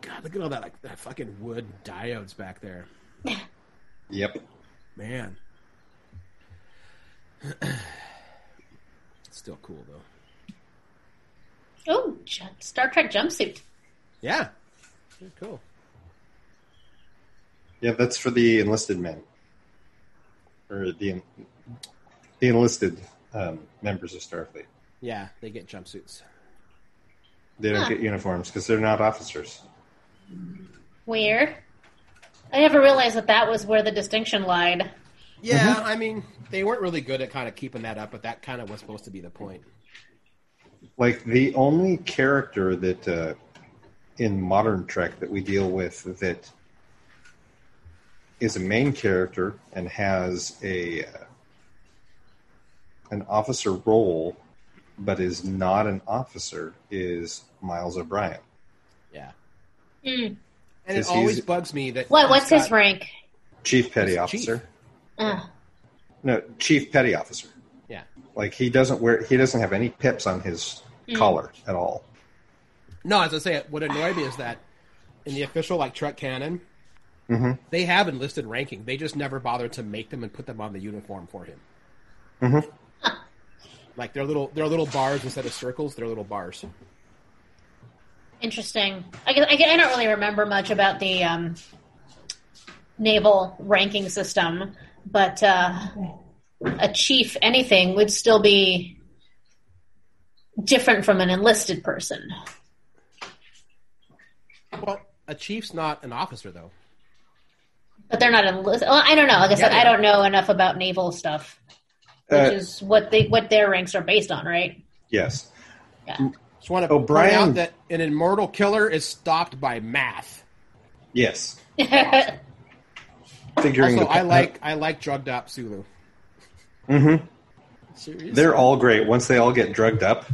God, look at all that like that fucking wood diodes back there, Yep. man. Still cool though. Oh, Star Trek jumpsuit. Yeah, Very cool. Yeah, that's for the enlisted men. Or the, the enlisted um, members of Starfleet. Yeah, they get jumpsuits. They don't Huh. get uniforms because they're not officers. Weird. I never realized that that was where the distinction lied. Yeah, I mean, they weren't really good at kind of keeping that up, but that kind of was supposed to be the point. Like the only character that uh, in modern Trek that we deal with that is a main character and has a uh, an officer role, but is not an officer, is Miles O'Brien. Yeah. Mm. And it always bugs me that What? he's What's his rank? Chief Petty He's Officer. chief. Uh, No, Chief Petty Officer. Yeah. Like he doesn't wear. He doesn't have any pips on his collar at all. No, as I say, what annoyed me is that in the official like Trek canon, Mm-hmm. they have enlisted ranking. They just never bothered to make them and put them on the uniform for him. Mm-hmm. Like they're little, they're little bars instead of circles. They're little bars. Interesting. I, guess, I, I don't really remember much about the um, naval ranking system, but uh, a chief anything would still be different from an enlisted person. Well, a chief's not an officer though. But they're not enlisted. Well, I don't know. Like I said, Yeah, I don't know enough about naval stuff, which Uh, is what they what their ranks are based on, right? Yes. Yeah. Just want to O'Brien- point out that an immortal killer is stopped by math. Yes. Figuring Also, the, I like I like drugged up Sulu. Mm-hmm. Seriously? They're all great once they all get drugged up,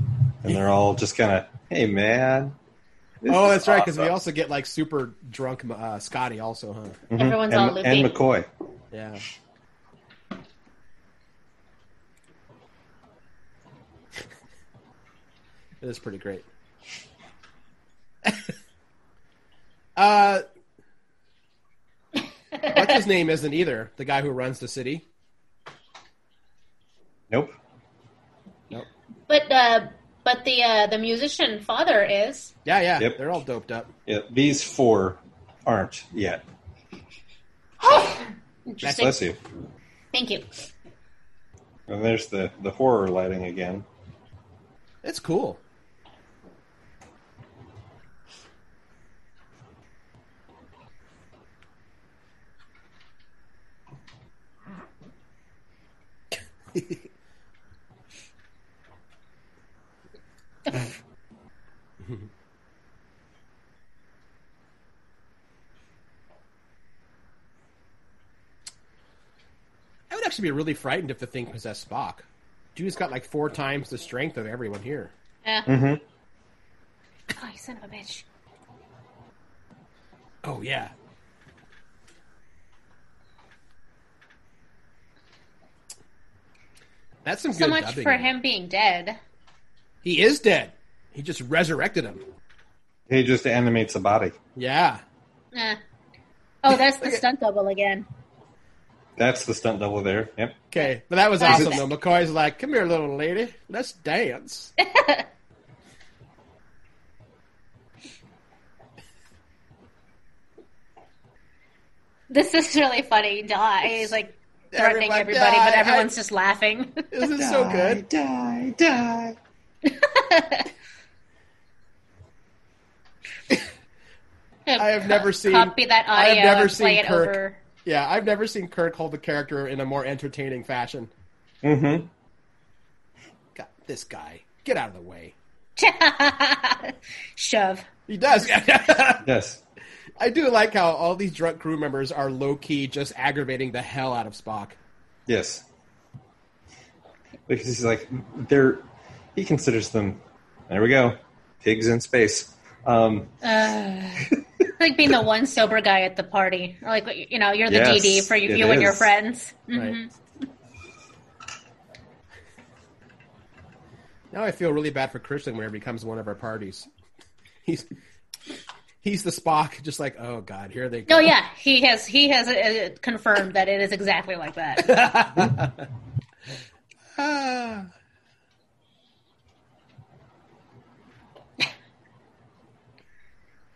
and they're all just kind of, hey man. this Oh, is that's right. Because we also get like super drunk uh, Scotty also, huh? Everyone's and, all loopy. and McCoy. Yeah. It is pretty great. uh, what's his name isn't either the guy who runs the city. Nope. Nope. But uh, but the uh, the musician father is. Yeah, yeah, Yep. they're all doped up. Yeah, these four aren't yet. Interesting. Bless you. Thank you. And there's the the horror lighting again. It's cool. I would actually be really frightened if the thing possessed Spock. Dude's got like four times the strength of everyone here. Yeah. Mm-hmm. Oh, you son of a bitch. Oh yeah. That's some So good much dubbing. for him being dead. He is dead. He just resurrected him. He just animates the body. Yeah. Eh. Oh, that's the stunt double again. That's the stunt double there. Yep. Okay, but that was Is awesome it- though. McCoy's like, "Come here, little lady. Let's dance." This is really funny. Die is like threatening Everyone everybody, die. but everyone's just laughing. This is so good. Die, die. I have never seen- copy that I have never and seen it Kirk. over. Yeah, I've never seen Kirk hold the character in a more entertaining fashion. Mm-hmm. God, this guy, get out of the way. Shove. He does. Yes. I do like how all these drunk crew members are low key, just aggravating the hell out of Spock. Yes. Because he's like, they're. He considers them. There we go. Pigs in space. Um, like being the one sober guy at the party, like you know, you're the Yes, DD for you, you and your friends. Right. Mhm. Now I feel really bad for Christian whenever he comes to one of our parties. He's he's the Spock, just like, oh god, here they go. Oh yeah, he has he has uh, confirmed that it is exactly like that. Ah.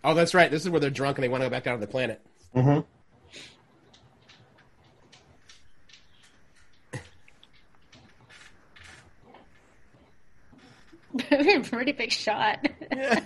Oh, that's right. This is where they're drunk and they want to go back down to the planet. mhm. Pretty big shot. Yeah.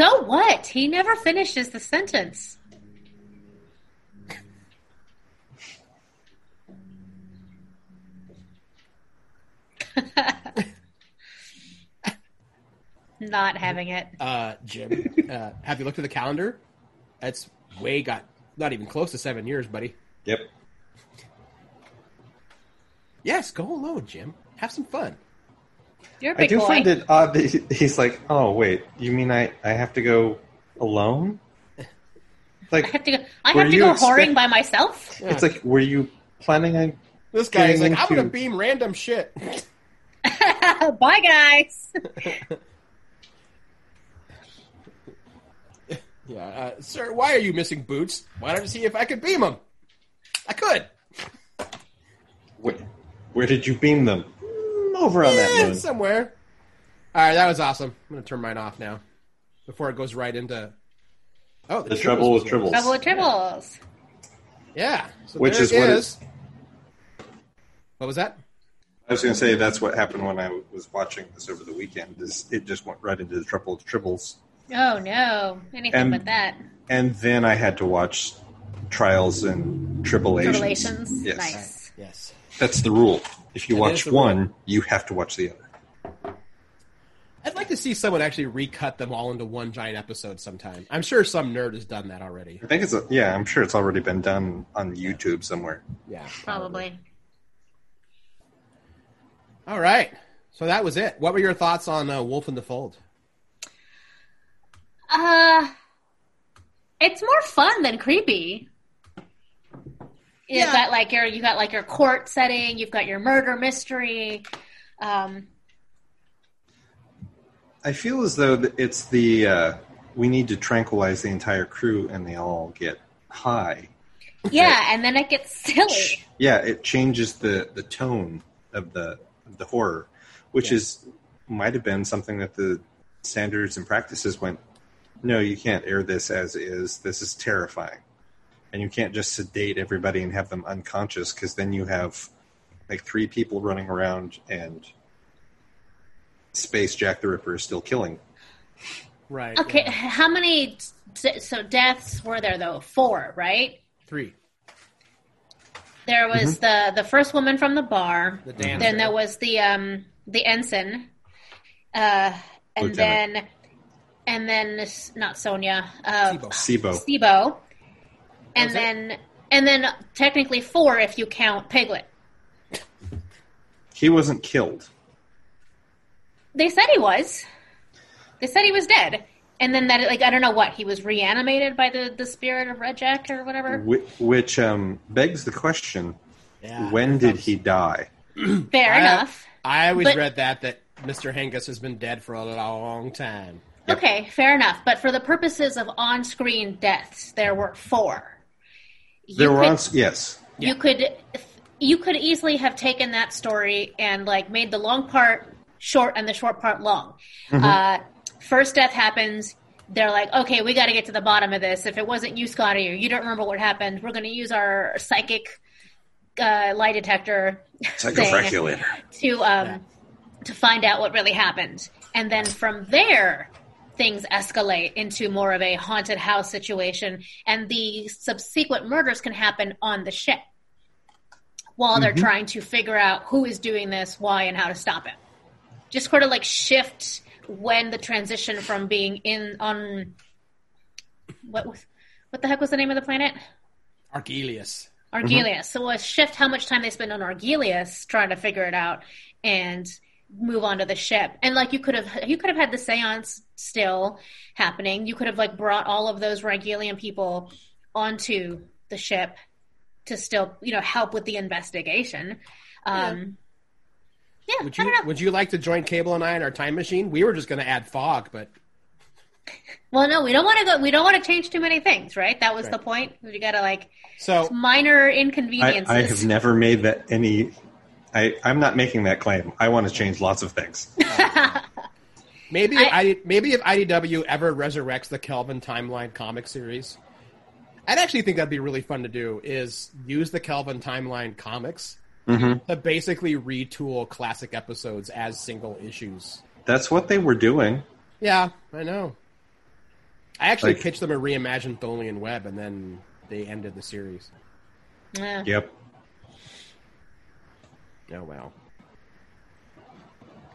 So what? He never finishes the sentence. Not having it. Uh, Jim, uh, have you looked at the calendar? That's way got not even close to seven years, buddy. Yep. Yes, go alone, Jim. Have some fun. You're a I big do boy. find it odd that he- he's like, "Oh wait, you mean I I have to go alone?" Like I Like have to go. I Were have to you go expect- whoring by myself. it's like, were you planning on? This guy is Getting like, I'm gonna beam random shit. Bye, guys. yeah, uh, sir, why are you missing boots? Why don't you see if I could beam them? I could. Where, where did you beam them? Over on that Eh, moon. somewhere. All right, that was awesome. I'm gonna turn mine off now before it goes right into. Oh, The Tribbles trouble with was tribbles. Double tribbles. Yeah, so Which is what is. what it- is. What was that? I was going to say that's what happened when I was watching this over the weekend. Is it just went right into the triple with tribbles, Oh no! Anything And- but that. and then I had to watch Trials and Tribulations. Tribulations. Yes, Nice. Yes. that's the rule. If you That watch is the one, you have to watch the other. I'd like to see someone actually recut them all into one giant episode sometime. I'm sure some nerd has done that already. I think it's a, yeah. I'm sure it's already been done on YouTube somewhere. Yeah, Probably. All right. So that was it. What were your thoughts on uh, Wolf in the Fold? Uh, it's more fun than creepy. You Yeah. got like your you got like your court setting. You've got your murder mystery. Um, I feel as though it's the uh, we need to tranquilize the entire crew and they all get high. yeah, and then it gets silly. Yeah, it changes the the tone of the of the horror, which Yeah. is might have been something that the standards and practices went. No, you can't air this as is. This is terrifying, and you can't just sedate everybody and have them unconscious because then you have like three people running around and Space Jack the Ripper is still killing. Right. Okay, yeah. how many so deaths were there though? Four, right? Three. There was the the first woman from the bar. The dancer. Then there was the um the ensign, uh, and Lieutenant. then and then this not Sonia, uh, Sybo. Sybo. Sybo, and Was it? then and then technically four if you count Piglet. He wasn't killed. They said he was. They said he was dead, and then that like I don't know what he was reanimated by the the spirit of Red Jack or whatever. Whi- Which um, begs the question: Yeah. When did he die? Fair I- enough. I always But- read that that Mr. Hengist has been dead for a long time. Okay, fair enough. But for the purposes of on-screen deaths, there were four. You There were could- on, yes. you could you could easily have taken that story and like made the long part short and the short part long. Uh, first death happens. They're like, okay, we got to get to the bottom of this. If it wasn't you, Scotty, or you don't remember what happened, we're going to use our psychic uh, lie detector thing to um, to find out what really happened, and then from there. Things escalate into more of a haunted house situation, and the subsequent murders can happen on the ship while they're mm-hmm. trying to figure out who is doing this, why, and how to stop it. Just sort of like shift when the transition from being in on what was what the heck was the name of the planet? Argelius. Argelius. So we'll shift how much time they spend on Argelius trying to figure it out and move on to the ship. And like you could have you could have had the seance still happening. You could have like brought all of those Argelian people onto the ship to still, you know, help with the investigation. Um yeah, Would I you don't know. would you like to join Cable and I in our time machine? We were just going to add fog, but Well, no, we don't want to go. We don't want to change too many things, right? That was Right. the point. We got to like so minor I, inconveniences. I have never made that any. I, I'm not making that claim. I want to change lots of things. maybe I- I, maybe if IDW ever resurrects the Kelvin timeline comic series, I'd actually think that'd be really fun to do. Is use the Kelvin timeline comics mm-hmm. to basically retool classic episodes as single issues. That's what they were doing. Yeah, I know. I actually Like- pitched them a reimagined Tholian Web, and then they ended the series. Yeah. Yep. Oh well.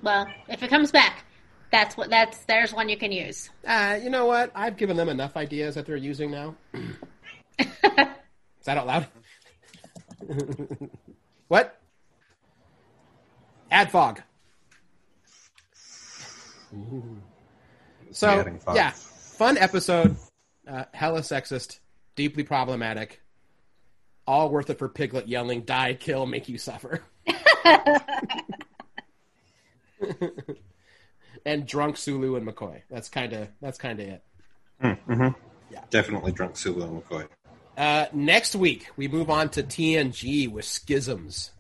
Well, if it comes back, That's what that's there's one you can use. Uh, you know what? I've given them enough ideas that they're using now. Is that out loud? what? Ad fog. So yeah, fun episode. Uh, hella sexist, deeply problematic. All worth it for Piglet yelling "Die, kill, make you suffer." and drunk Sulu and McCoy. That's kind of that's kind of it. yeah Definitely drunk Sulu and McCoy. Uh, next week we move on to TNG with Schisms.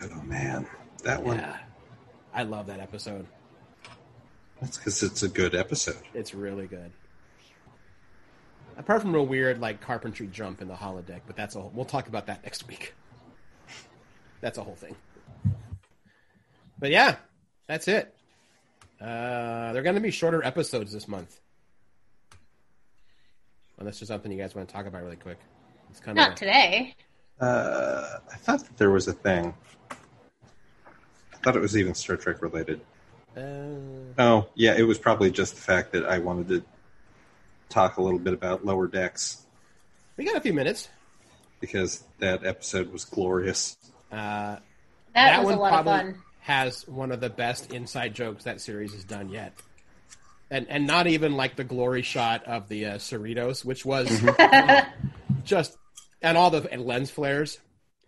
Oh man, that one. Yeah, I love that episode. That's because it's a good episode. It's really good. Apart from real weird like carpentry jump in the holodeck, but that's all. We'll talk about that next week. That's a whole thing. But yeah, that's it. Uh, they're going to be shorter episodes this month. Unless there's something you guys want to talk about really quick. It's kind Not of today. Uh, I thought that there was a thing. I thought it was even Star Trek related. uh, Oh, yeah, it was probably just the fact that I wanted to talk a little bit about Lower Decks we got a few minutes. because that episode was glorious. Uh, That, was a lot of fun. Has one of the best inside jokes that series has done yet. And and not even like the glory shot of the uh, Cerritos, which was just and all the and lens flares.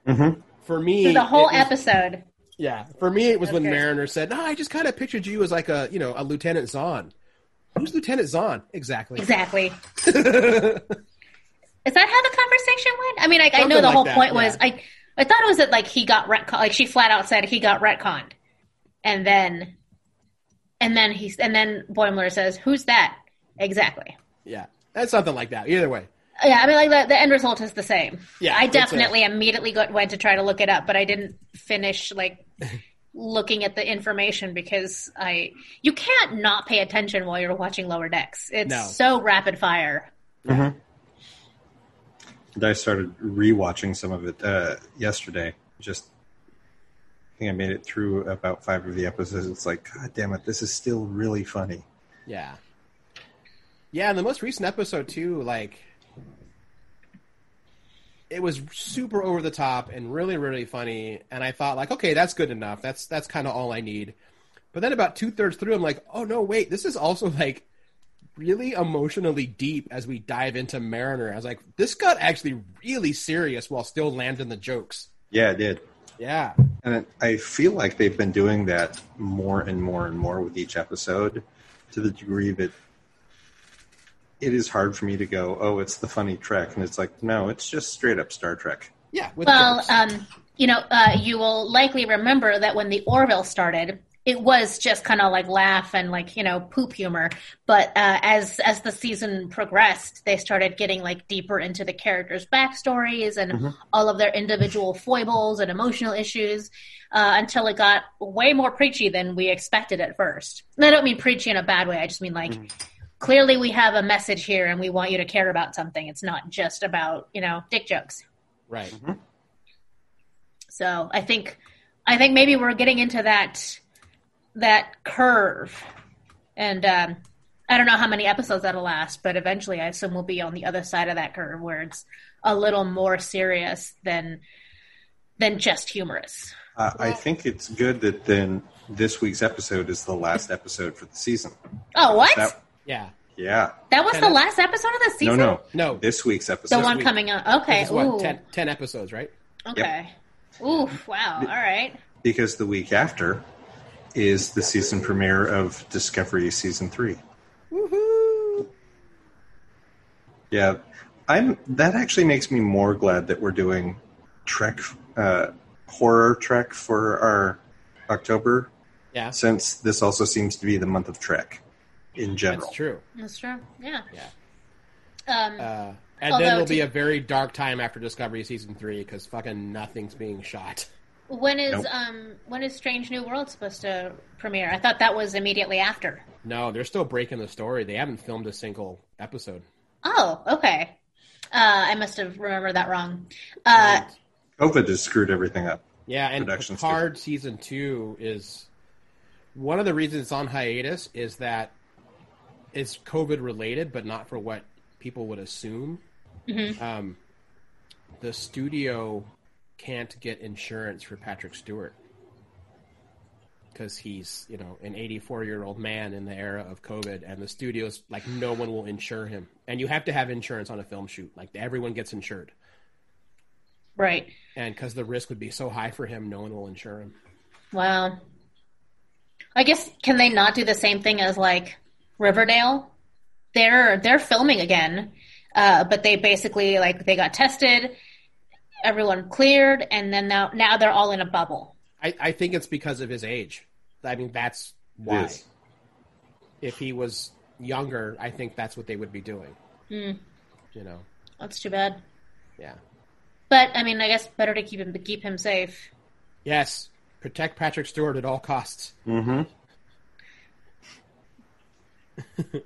Mhm. For me, Through the whole was- episode. Yeah, for me it was when Mariner said, "No, I just kind of pictured you as like a you know a Lieutenant Zahn." Who's Lieutenant Zahn exactly? Exactly. Is that how the conversation went? I mean, like, I know the like whole that, point was. I I thought it was that like he got retcon like she flat out said he got retconned, and then and then he's and then Boimler says, "Who's that?" Exactly. Yeah, that's something like that. Either way, Yeah, I mean, like the, the end result is the same. Yeah, I it's a- definitely immediately got, went to try to look it up, but I didn't finish like looking at the information because I you can't not pay attention while you're watching Lower Decks. It's No. so rapid fire. And I started rewatching some of it uh, yesterday. Just, I think I made it through about five of the episodes. It's like, God damn it, this is still really funny. Yeah. Yeah, and the most recent episode too, like it was super over the top and really, really funny. And I thought like, okay, that's good enough. That's that's kind of all I need. But then about two thirds through, I'm like, oh no, wait, this is also like really emotionally deep as we dive into Mariner. I was like, this got actually really serious while still landing the jokes. Yeah, it did. Yeah. And I feel like they've been doing that more and more and more with each episode to the degree that it is hard for me to go, oh, it's the funny Trek. And it's like, no, it's just straight up Star Trek. Yeah. With Well, um, you know, uh, you will likely remember that when the Orville started, it was just kind of like laugh and like you know poop humor. But uh, as as the season progressed, they started getting like deeper into the characters' backstories and all of their individual foibles and emotional issues uh, until it got way more preachy than we expected at first. And I don't mean preachy in a bad way. I just mean like. Clearly, we have a message here, and we want you to care about something. It's not just about you know dick jokes. right. So I think I think maybe we're getting into that that curve, and um, I don't know how many episodes that'll last, but eventually I assume we'll be on the other side of that curve where it's a little more serious than than just humorous. Uh, I think it's good that then this week's episode is the last episode for the season. Oh, what? That, That, Yeah. That was Ten the ep- last episode of the season. no. No. No. This week's episode. the one week. coming up. Okay. This is what, Ooh. 10, 10 episodes, right? Okay. Oof. Wow. All right. Because the week after is the season premiere of Discovery Season 3. Woohoo! Yeah, I'm. That actually makes me more glad that we're doing Trek, uh, horror Trek for our October, Yeah, since this also seems to be the month of Trek in general. that's true. That's true. Yeah. Yeah. Um, Uh, and then it'll be a very dark time after Discovery season three because fucking nothing's being shot. When is Nope. um when is Strange New World supposed to premiere? I thought that was immediately after. No, they're still breaking the story. They haven't filmed a single episode. Oh, okay. Uh, I must have remembered that wrong. Uh, COVID has screwed everything up. Yeah, and Production Picard season two is One of the reasons it's on hiatus is that it's COVID related, but not for what people would assume. Um, the studio can't get insurance for Patrick Stewart because he's, you know, an 84 year old man in the era of COVID, and the studio's like, no one will insure him. And you have to have insurance on a film shoot. Like, everyone gets insured. Right. And because the risk would be so high for him, no one will insure him. Wow. I guess can they not do the same thing as like Riverdale? They're they're filming again, uh, but they basically like they got tested, everyone cleared, and then now now they're all in a bubble. I, I think it's because of his age. I mean, that's why. Yes. If he was younger, I think that's what they would be doing. You know, That's too bad. yeah. But I mean, I guess better to keep him to keep him safe. Yes, protect Patrick Stewart at all costs. Mm-hmm.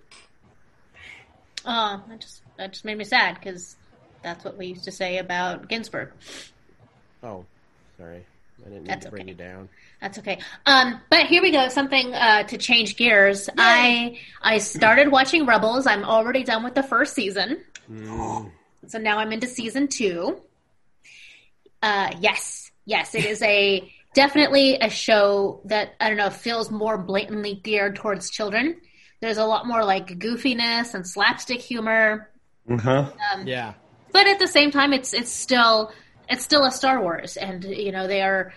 oh, that just that just made me sad because that's what we used to say about Ginsburg. Oh, sorry. I didn't mean That's to bring okay. you down. That's okay. Um, but here we go. Something uh, to change gears. I I started watching Rebels. I'm already done with the first season. So now I'm into season two. Uh, yes, yes, it is a definitely a show that I don't know feels more blatantly geared towards children. There's a lot more like goofiness and slapstick humor, Uh-huh. Yeah. But at the same time, it's it's still it's still a Star Wars, and you know they are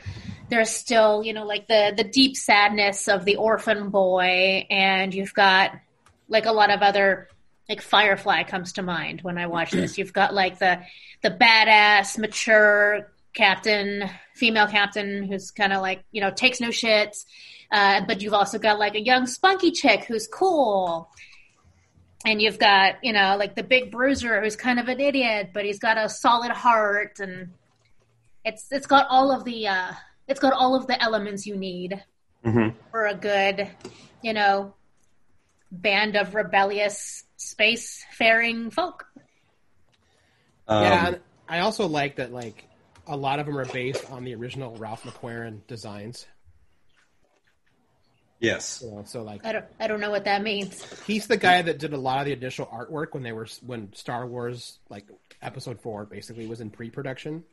there's still you know like the the deep sadness of the orphan boy, and you've got like a lot of other like Firefly comes to mind when I watch this. You've got like the the badass, mature captain, female captain who's kind of like you know takes no shits, uh, but you've also got like a young spunky chick who's cool and you've got you know like the big bruiser who's kind of an idiot but he's got a solid heart and it's it's got all of the uh it's got all of the elements you need for a good you know band of rebellious space-faring folk Um, yeah, I also like that. Like a lot of them are based on the original Ralph McQuarrie designs. Yes. You know, so like i don't i don't know what that means he's the guy that did a lot of the initial artwork when they were when Star Wars like Episode Four basically was in pre-production.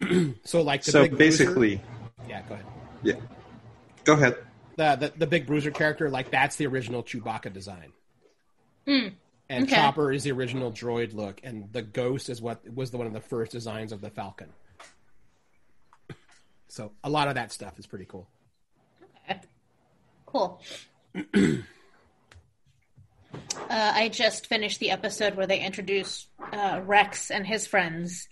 so like the So big bruiser- basically, yeah, go ahead. yeah. Go ahead. The, the the big bruiser character like that's the original Chewbacca design. Hmm. And okay. Chopper is the original droid look, and the Ghost is what was the one of the first designs of the Falcon. So a lot of that stuff is pretty cool. Cool uh, i just finished the episode where they introduce uh, rex and his friends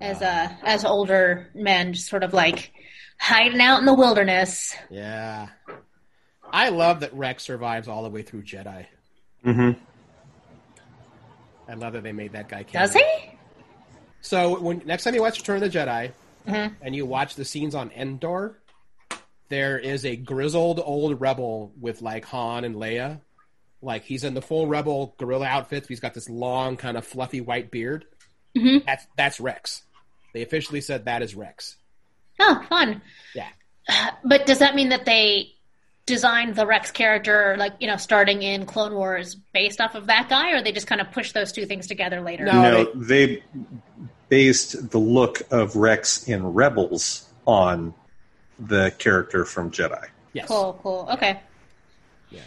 as uh as older men just sort of like hiding out in the wilderness Yeah, I love that Rex survives all the way through Jedi. Mm-hmm. I love that they made that guy. does he So when next time you watch Return of the Jedi Mhm. and you watch the scenes on Endor, there is a grizzled old rebel with like Han and Leia. Like he's in the full rebel guerrilla outfits. He's got this long, kind of fluffy white beard. Mhm. That's that's Rex. They officially said that is Rex. oh fun Yeah. but does that mean that they designed the rex character like you know starting in clone wars based off of that guy or they just kind of push those two things together later No. no, they based the look of Rex in Rebels on the character from Jedi. Yes. cool cool okay Yeah.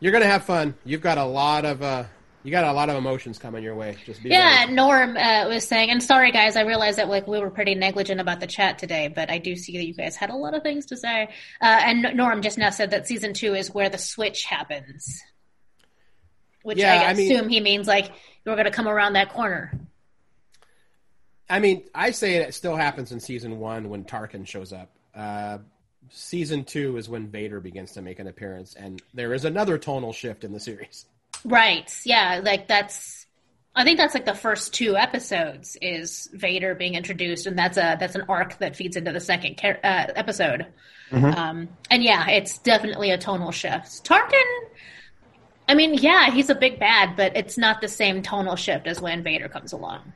You're gonna have fun. You've got a lot of uh, you got a lot of emotions coming your way. Just be Yeah, ready. Norm uh, was saying, and sorry guys, I realized that like we were pretty negligent about the chat today, but I do see that you guys had a lot of things to say. Uh, and Norm just now said that season two is where the switch happens, which Yeah, I I mean- assume he means like we're going to come around that corner. I mean, I say it still happens in season one when Tarkin shows up. Uh, season two is when Vader begins to make an appearance, and there is another tonal shift in the series. Right? Yeah, like that's. I think that's like the first two episodes is Vader being introduced, and that's a that's an arc that feeds into the second char- uh, episode. Um, and yeah, it's definitely a tonal shift. Tarkin, I mean, yeah, he's a big bad, but it's not the same tonal shift as when Vader comes along.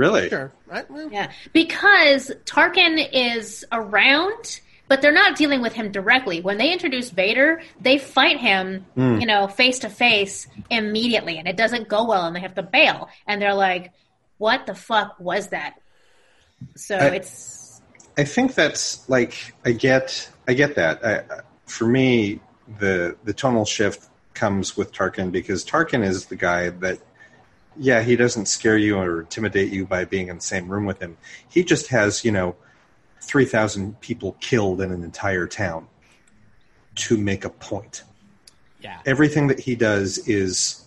Really? Sure, I, well, Yeah, because Tarkin is around, but they're not dealing with him directly. When they introduce Vader, they fight him, hmm. you know, face to face immediately, and it doesn't go well, and they have to bail, and they're like, "What the fuck was that?" So I- it's I think that's like I get I get that. I, I- for me, the the tonal shift comes with Tarkin because Tarkin is the guy that yeah he doesn't scare you or intimidate you by being in the same room with him. He just has you know three thousand people killed in an entire town to make a point. Yeah. Everything that he does is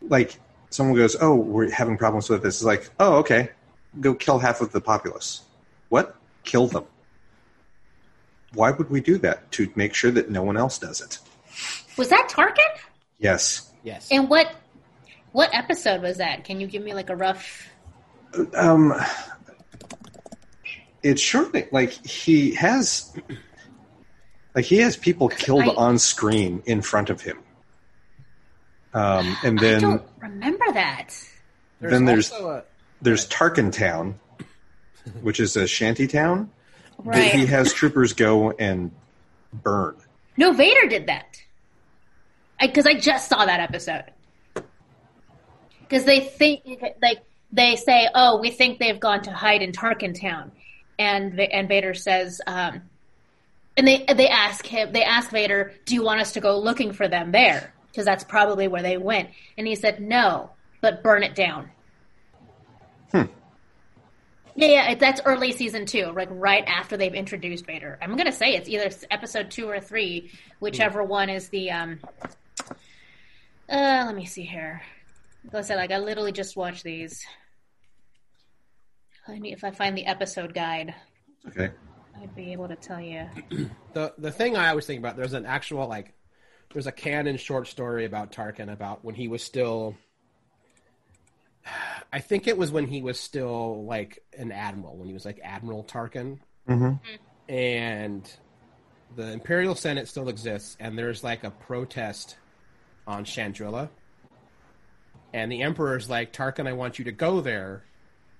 like someone goes, "Oh, we're having problems with this." It's like, "Oh, okay, go kill half of the populace." What? Kill them? Why would we do that? To make sure that no one else does it. was that Tarkin? Yes. Yes. And what what episode was that? Can you give me like a rough? Um, it's shortly like he has, like he has people killed I- on screen in front of him. Um, and then I don't remember that. then there's also a, there's Tarkin Town, which is a shanty town that he has troopers go and burn. No, Vader did that. Because I, just saw that episode. Because they think, like, they say, "Oh, we think they've gone to hide in Tarkin Town," and and Vader says, um, and they they ask him, they ask Vader, "Do you want us to go looking for them there?" Because that's probably where they went, and he said, "No, but burn it down." Hmm. Yeah, yeah, that's early season two, like right after they've introduced Vader. I'm gonna say it's either episode two or three, whichever one is the. um uh, Let me see here. Like I said, like I literally just watched these. I mean, if I find the episode guide, Okay. I'd be able to tell you. the the thing I always think about. There's an actual like, there's a canon short story about Tarkin about when he was still. I think it was when he was still like an admiral, when he was like Admiral Tarkin, hmm and the Imperial Senate still exists, and there's like a protest on Chandrila, and the Emperor's like, Tarkin, I want you to go there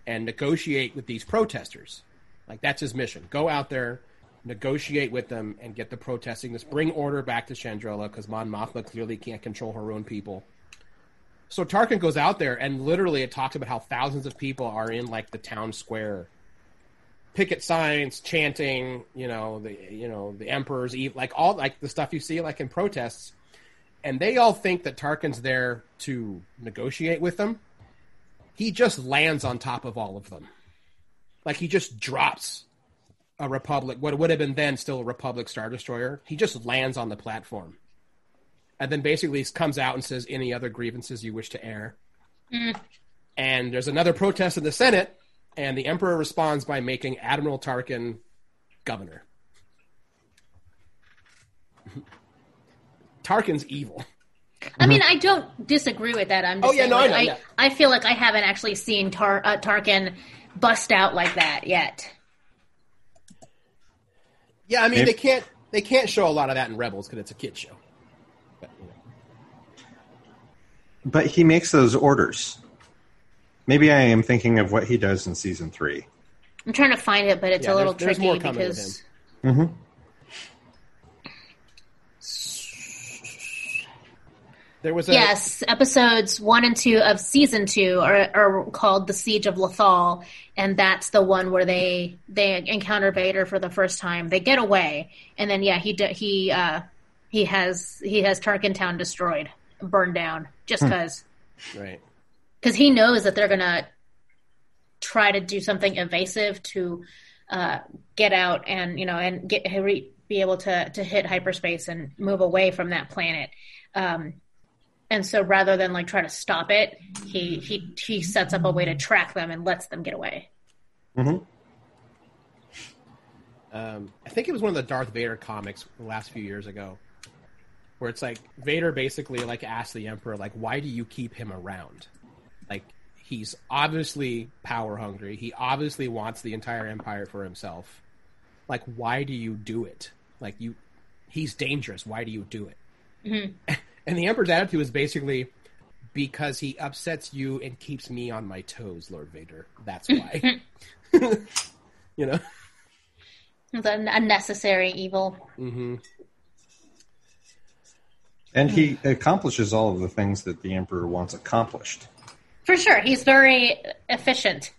and negotiate with these protesters. Like that's his mission. Go out there, negotiate with them, and get the protesting. This bring order back to Chandrila because Mon Mothma clearly can't control her own people. So Tarkin goes out there, and literally it talks about how thousands of people are in like the town square picket signs, chanting, you know, the you know the emperor's eve, like all like the stuff you see like in protests, and they all think that Tarkin's there to negotiate with them. He just lands on top of all of them, like he just drops a republic, what would have been then still a republic star destroyer. He just lands on the platform, and then basically comes out and says, "Any other grievances you wish to air?" Mm. And there's another protest in the Senate, and the Emperor responds by making Admiral Tarkin governor. Tarkin's evil. I mean, I don't disagree with that. I'm just Oh, yeah, saying, no, I know, I, yeah. I feel like I haven't actually seen Tar- uh, Tarkin bust out like that yet. Yeah, I mean Maybe- they can't they can't show a lot of that in Rebels because it's a kid show. But, you know. But he makes those orders. Maybe I am thinking of what he does in season three. I'm trying to find it, but it's Yeah, a little there's- there's tricky more coming with because Mm-hmm. There was a yes, episodes one and two of season two are, are called the Siege of Lothal, and that's the one where they they encounter Vader for the first time. They get away, and then yeah, he he uh, he has he has Tarkin Town destroyed, burned down, just because right. because he knows that they're gonna try to do something evasive to uh, get out and you know and get be able to to hit hyperspace and move away from that planet. Um, and so rather than like try to stop it, he he he sets up a way to track them and lets them get away. Mm-hmm. Um, I think it was one of the Darth Vader comics the last few years ago, where it's like Vader basically like asks the Emperor like, "Why do you keep him around? Like he's obviously power hungry. He obviously wants the entire empire for himself. Like, why do you do it? Like you, he's dangerous. Why do you do it?" And the Emperor's attitude is basically because he upsets you and keeps me on my toes, Lord Vader. That's why. you know. It's an unnecessary evil. And he accomplishes all of the things that the Emperor wants accomplished. For sure. He's very efficient.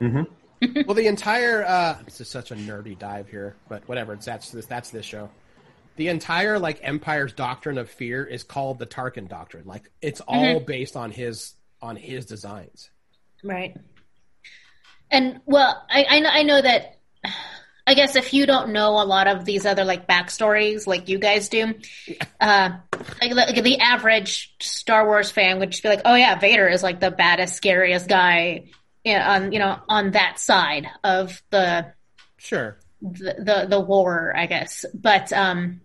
well, the entire uh, this is such a nerdy dive here, but whatever. It's that's this that's this show. The entire like Empire's doctrine of fear is called the Tarkin doctrine. Like it's all based on his on his designs. Right. And well, I I know, I know that. I guess if you don't know a lot of these other like backstories like you guys do, uh, like, like the average Star Wars fan would just be like, "Oh yeah, Vader is like the baddest, scariest guy you know, on you know on that side of the Sure. The the, the war, I guess. But um,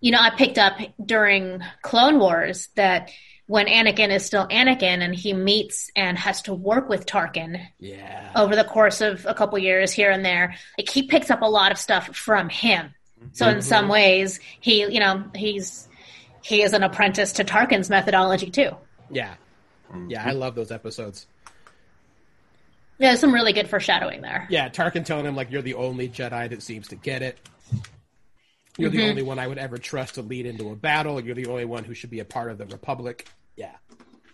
you know, I picked up during Clone Wars that when Anakin is still Anakin and he meets and has to work with Tarkin Yeah. over the course of a couple years here and there, like he picks up a lot of stuff from him. So in some ways, he you know he's he is an apprentice to Tarkin's methodology too. Yeah. Yeah, I love those episodes. Yeah, there's some really good foreshadowing there. Yeah, Tarkin telling him like you're the only Jedi that seems to get it. You're the mm-hmm. only one I would ever trust to lead into a battle. You're the only one who should be a part of the Republic. Yeah,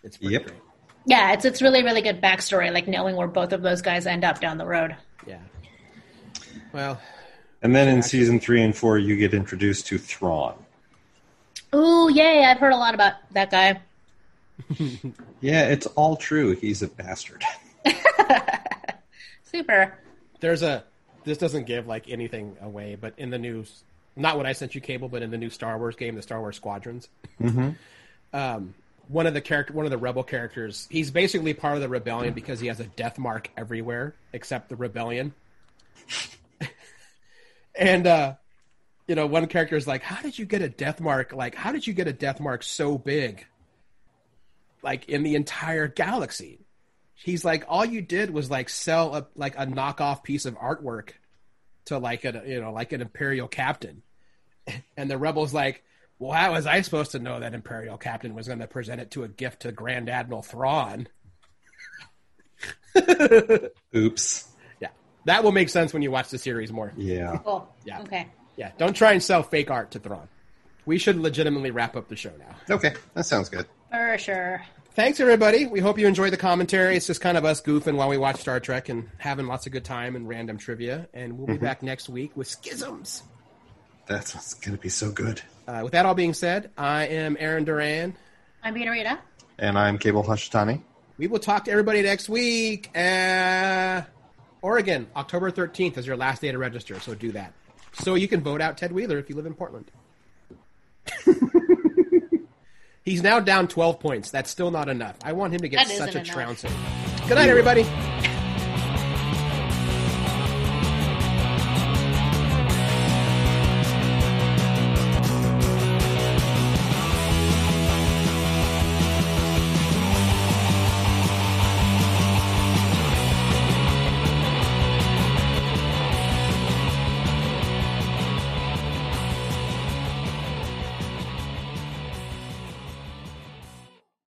it's pretty Yep. great. Yeah, it's it's really really good backstory, like knowing where both of those guys end up down the road. Yeah. Well, And then in season three and four, you get introduced to Thrawn. Ooh, yay! I've heard a lot about that guy. Yeah, it's all true. He's a bastard. Super. there's a. This doesn't give like anything away, but in the news, not what I sent you, cable, but in the new Star Wars game, the Star Wars Squadrons. Um, one of the character, one of the rebel characters, he's basically part of the rebellion because he has a death mark everywhere except the rebellion. and uh, you know, one character is like, "How did you get a death mark? Like, how did you get a death mark so big? Like in the entire galaxy?" He's like, "All you did was like sell a like a knockoff piece of artwork to like a you know like an imperial captain." And the rebels like, well, how was I supposed to know that Imperial Captain was going to present it to a gift to Grand Admiral Thrawn? Oops. Yeah, that will make sense when you watch the series more. Yeah. Cool. Yeah. Okay. Yeah, don't try and sell fake art to Thrawn. We should legitimately wrap up the show now. Okay, that sounds good. For sure. Thanks, everybody. We hope you enjoyed the commentary. It's just kind of us goofing while we watch Star Trek and having lots of good time and random trivia. And we'll be back next week with Schisms. That's going to be so good. Uh, with that all being said, I am Aaron Duran. I'm Beta Rita. And I'm Cable Hashitani. We will talk to everybody next week. Uh, Oregon, October 13th is your last day to register, so do that. So you can vote out Ted Wheeler if you live in Portland. He's now down 12 points. That's still not enough. I want him to get That such a enough. trouncing. Good night, everybody.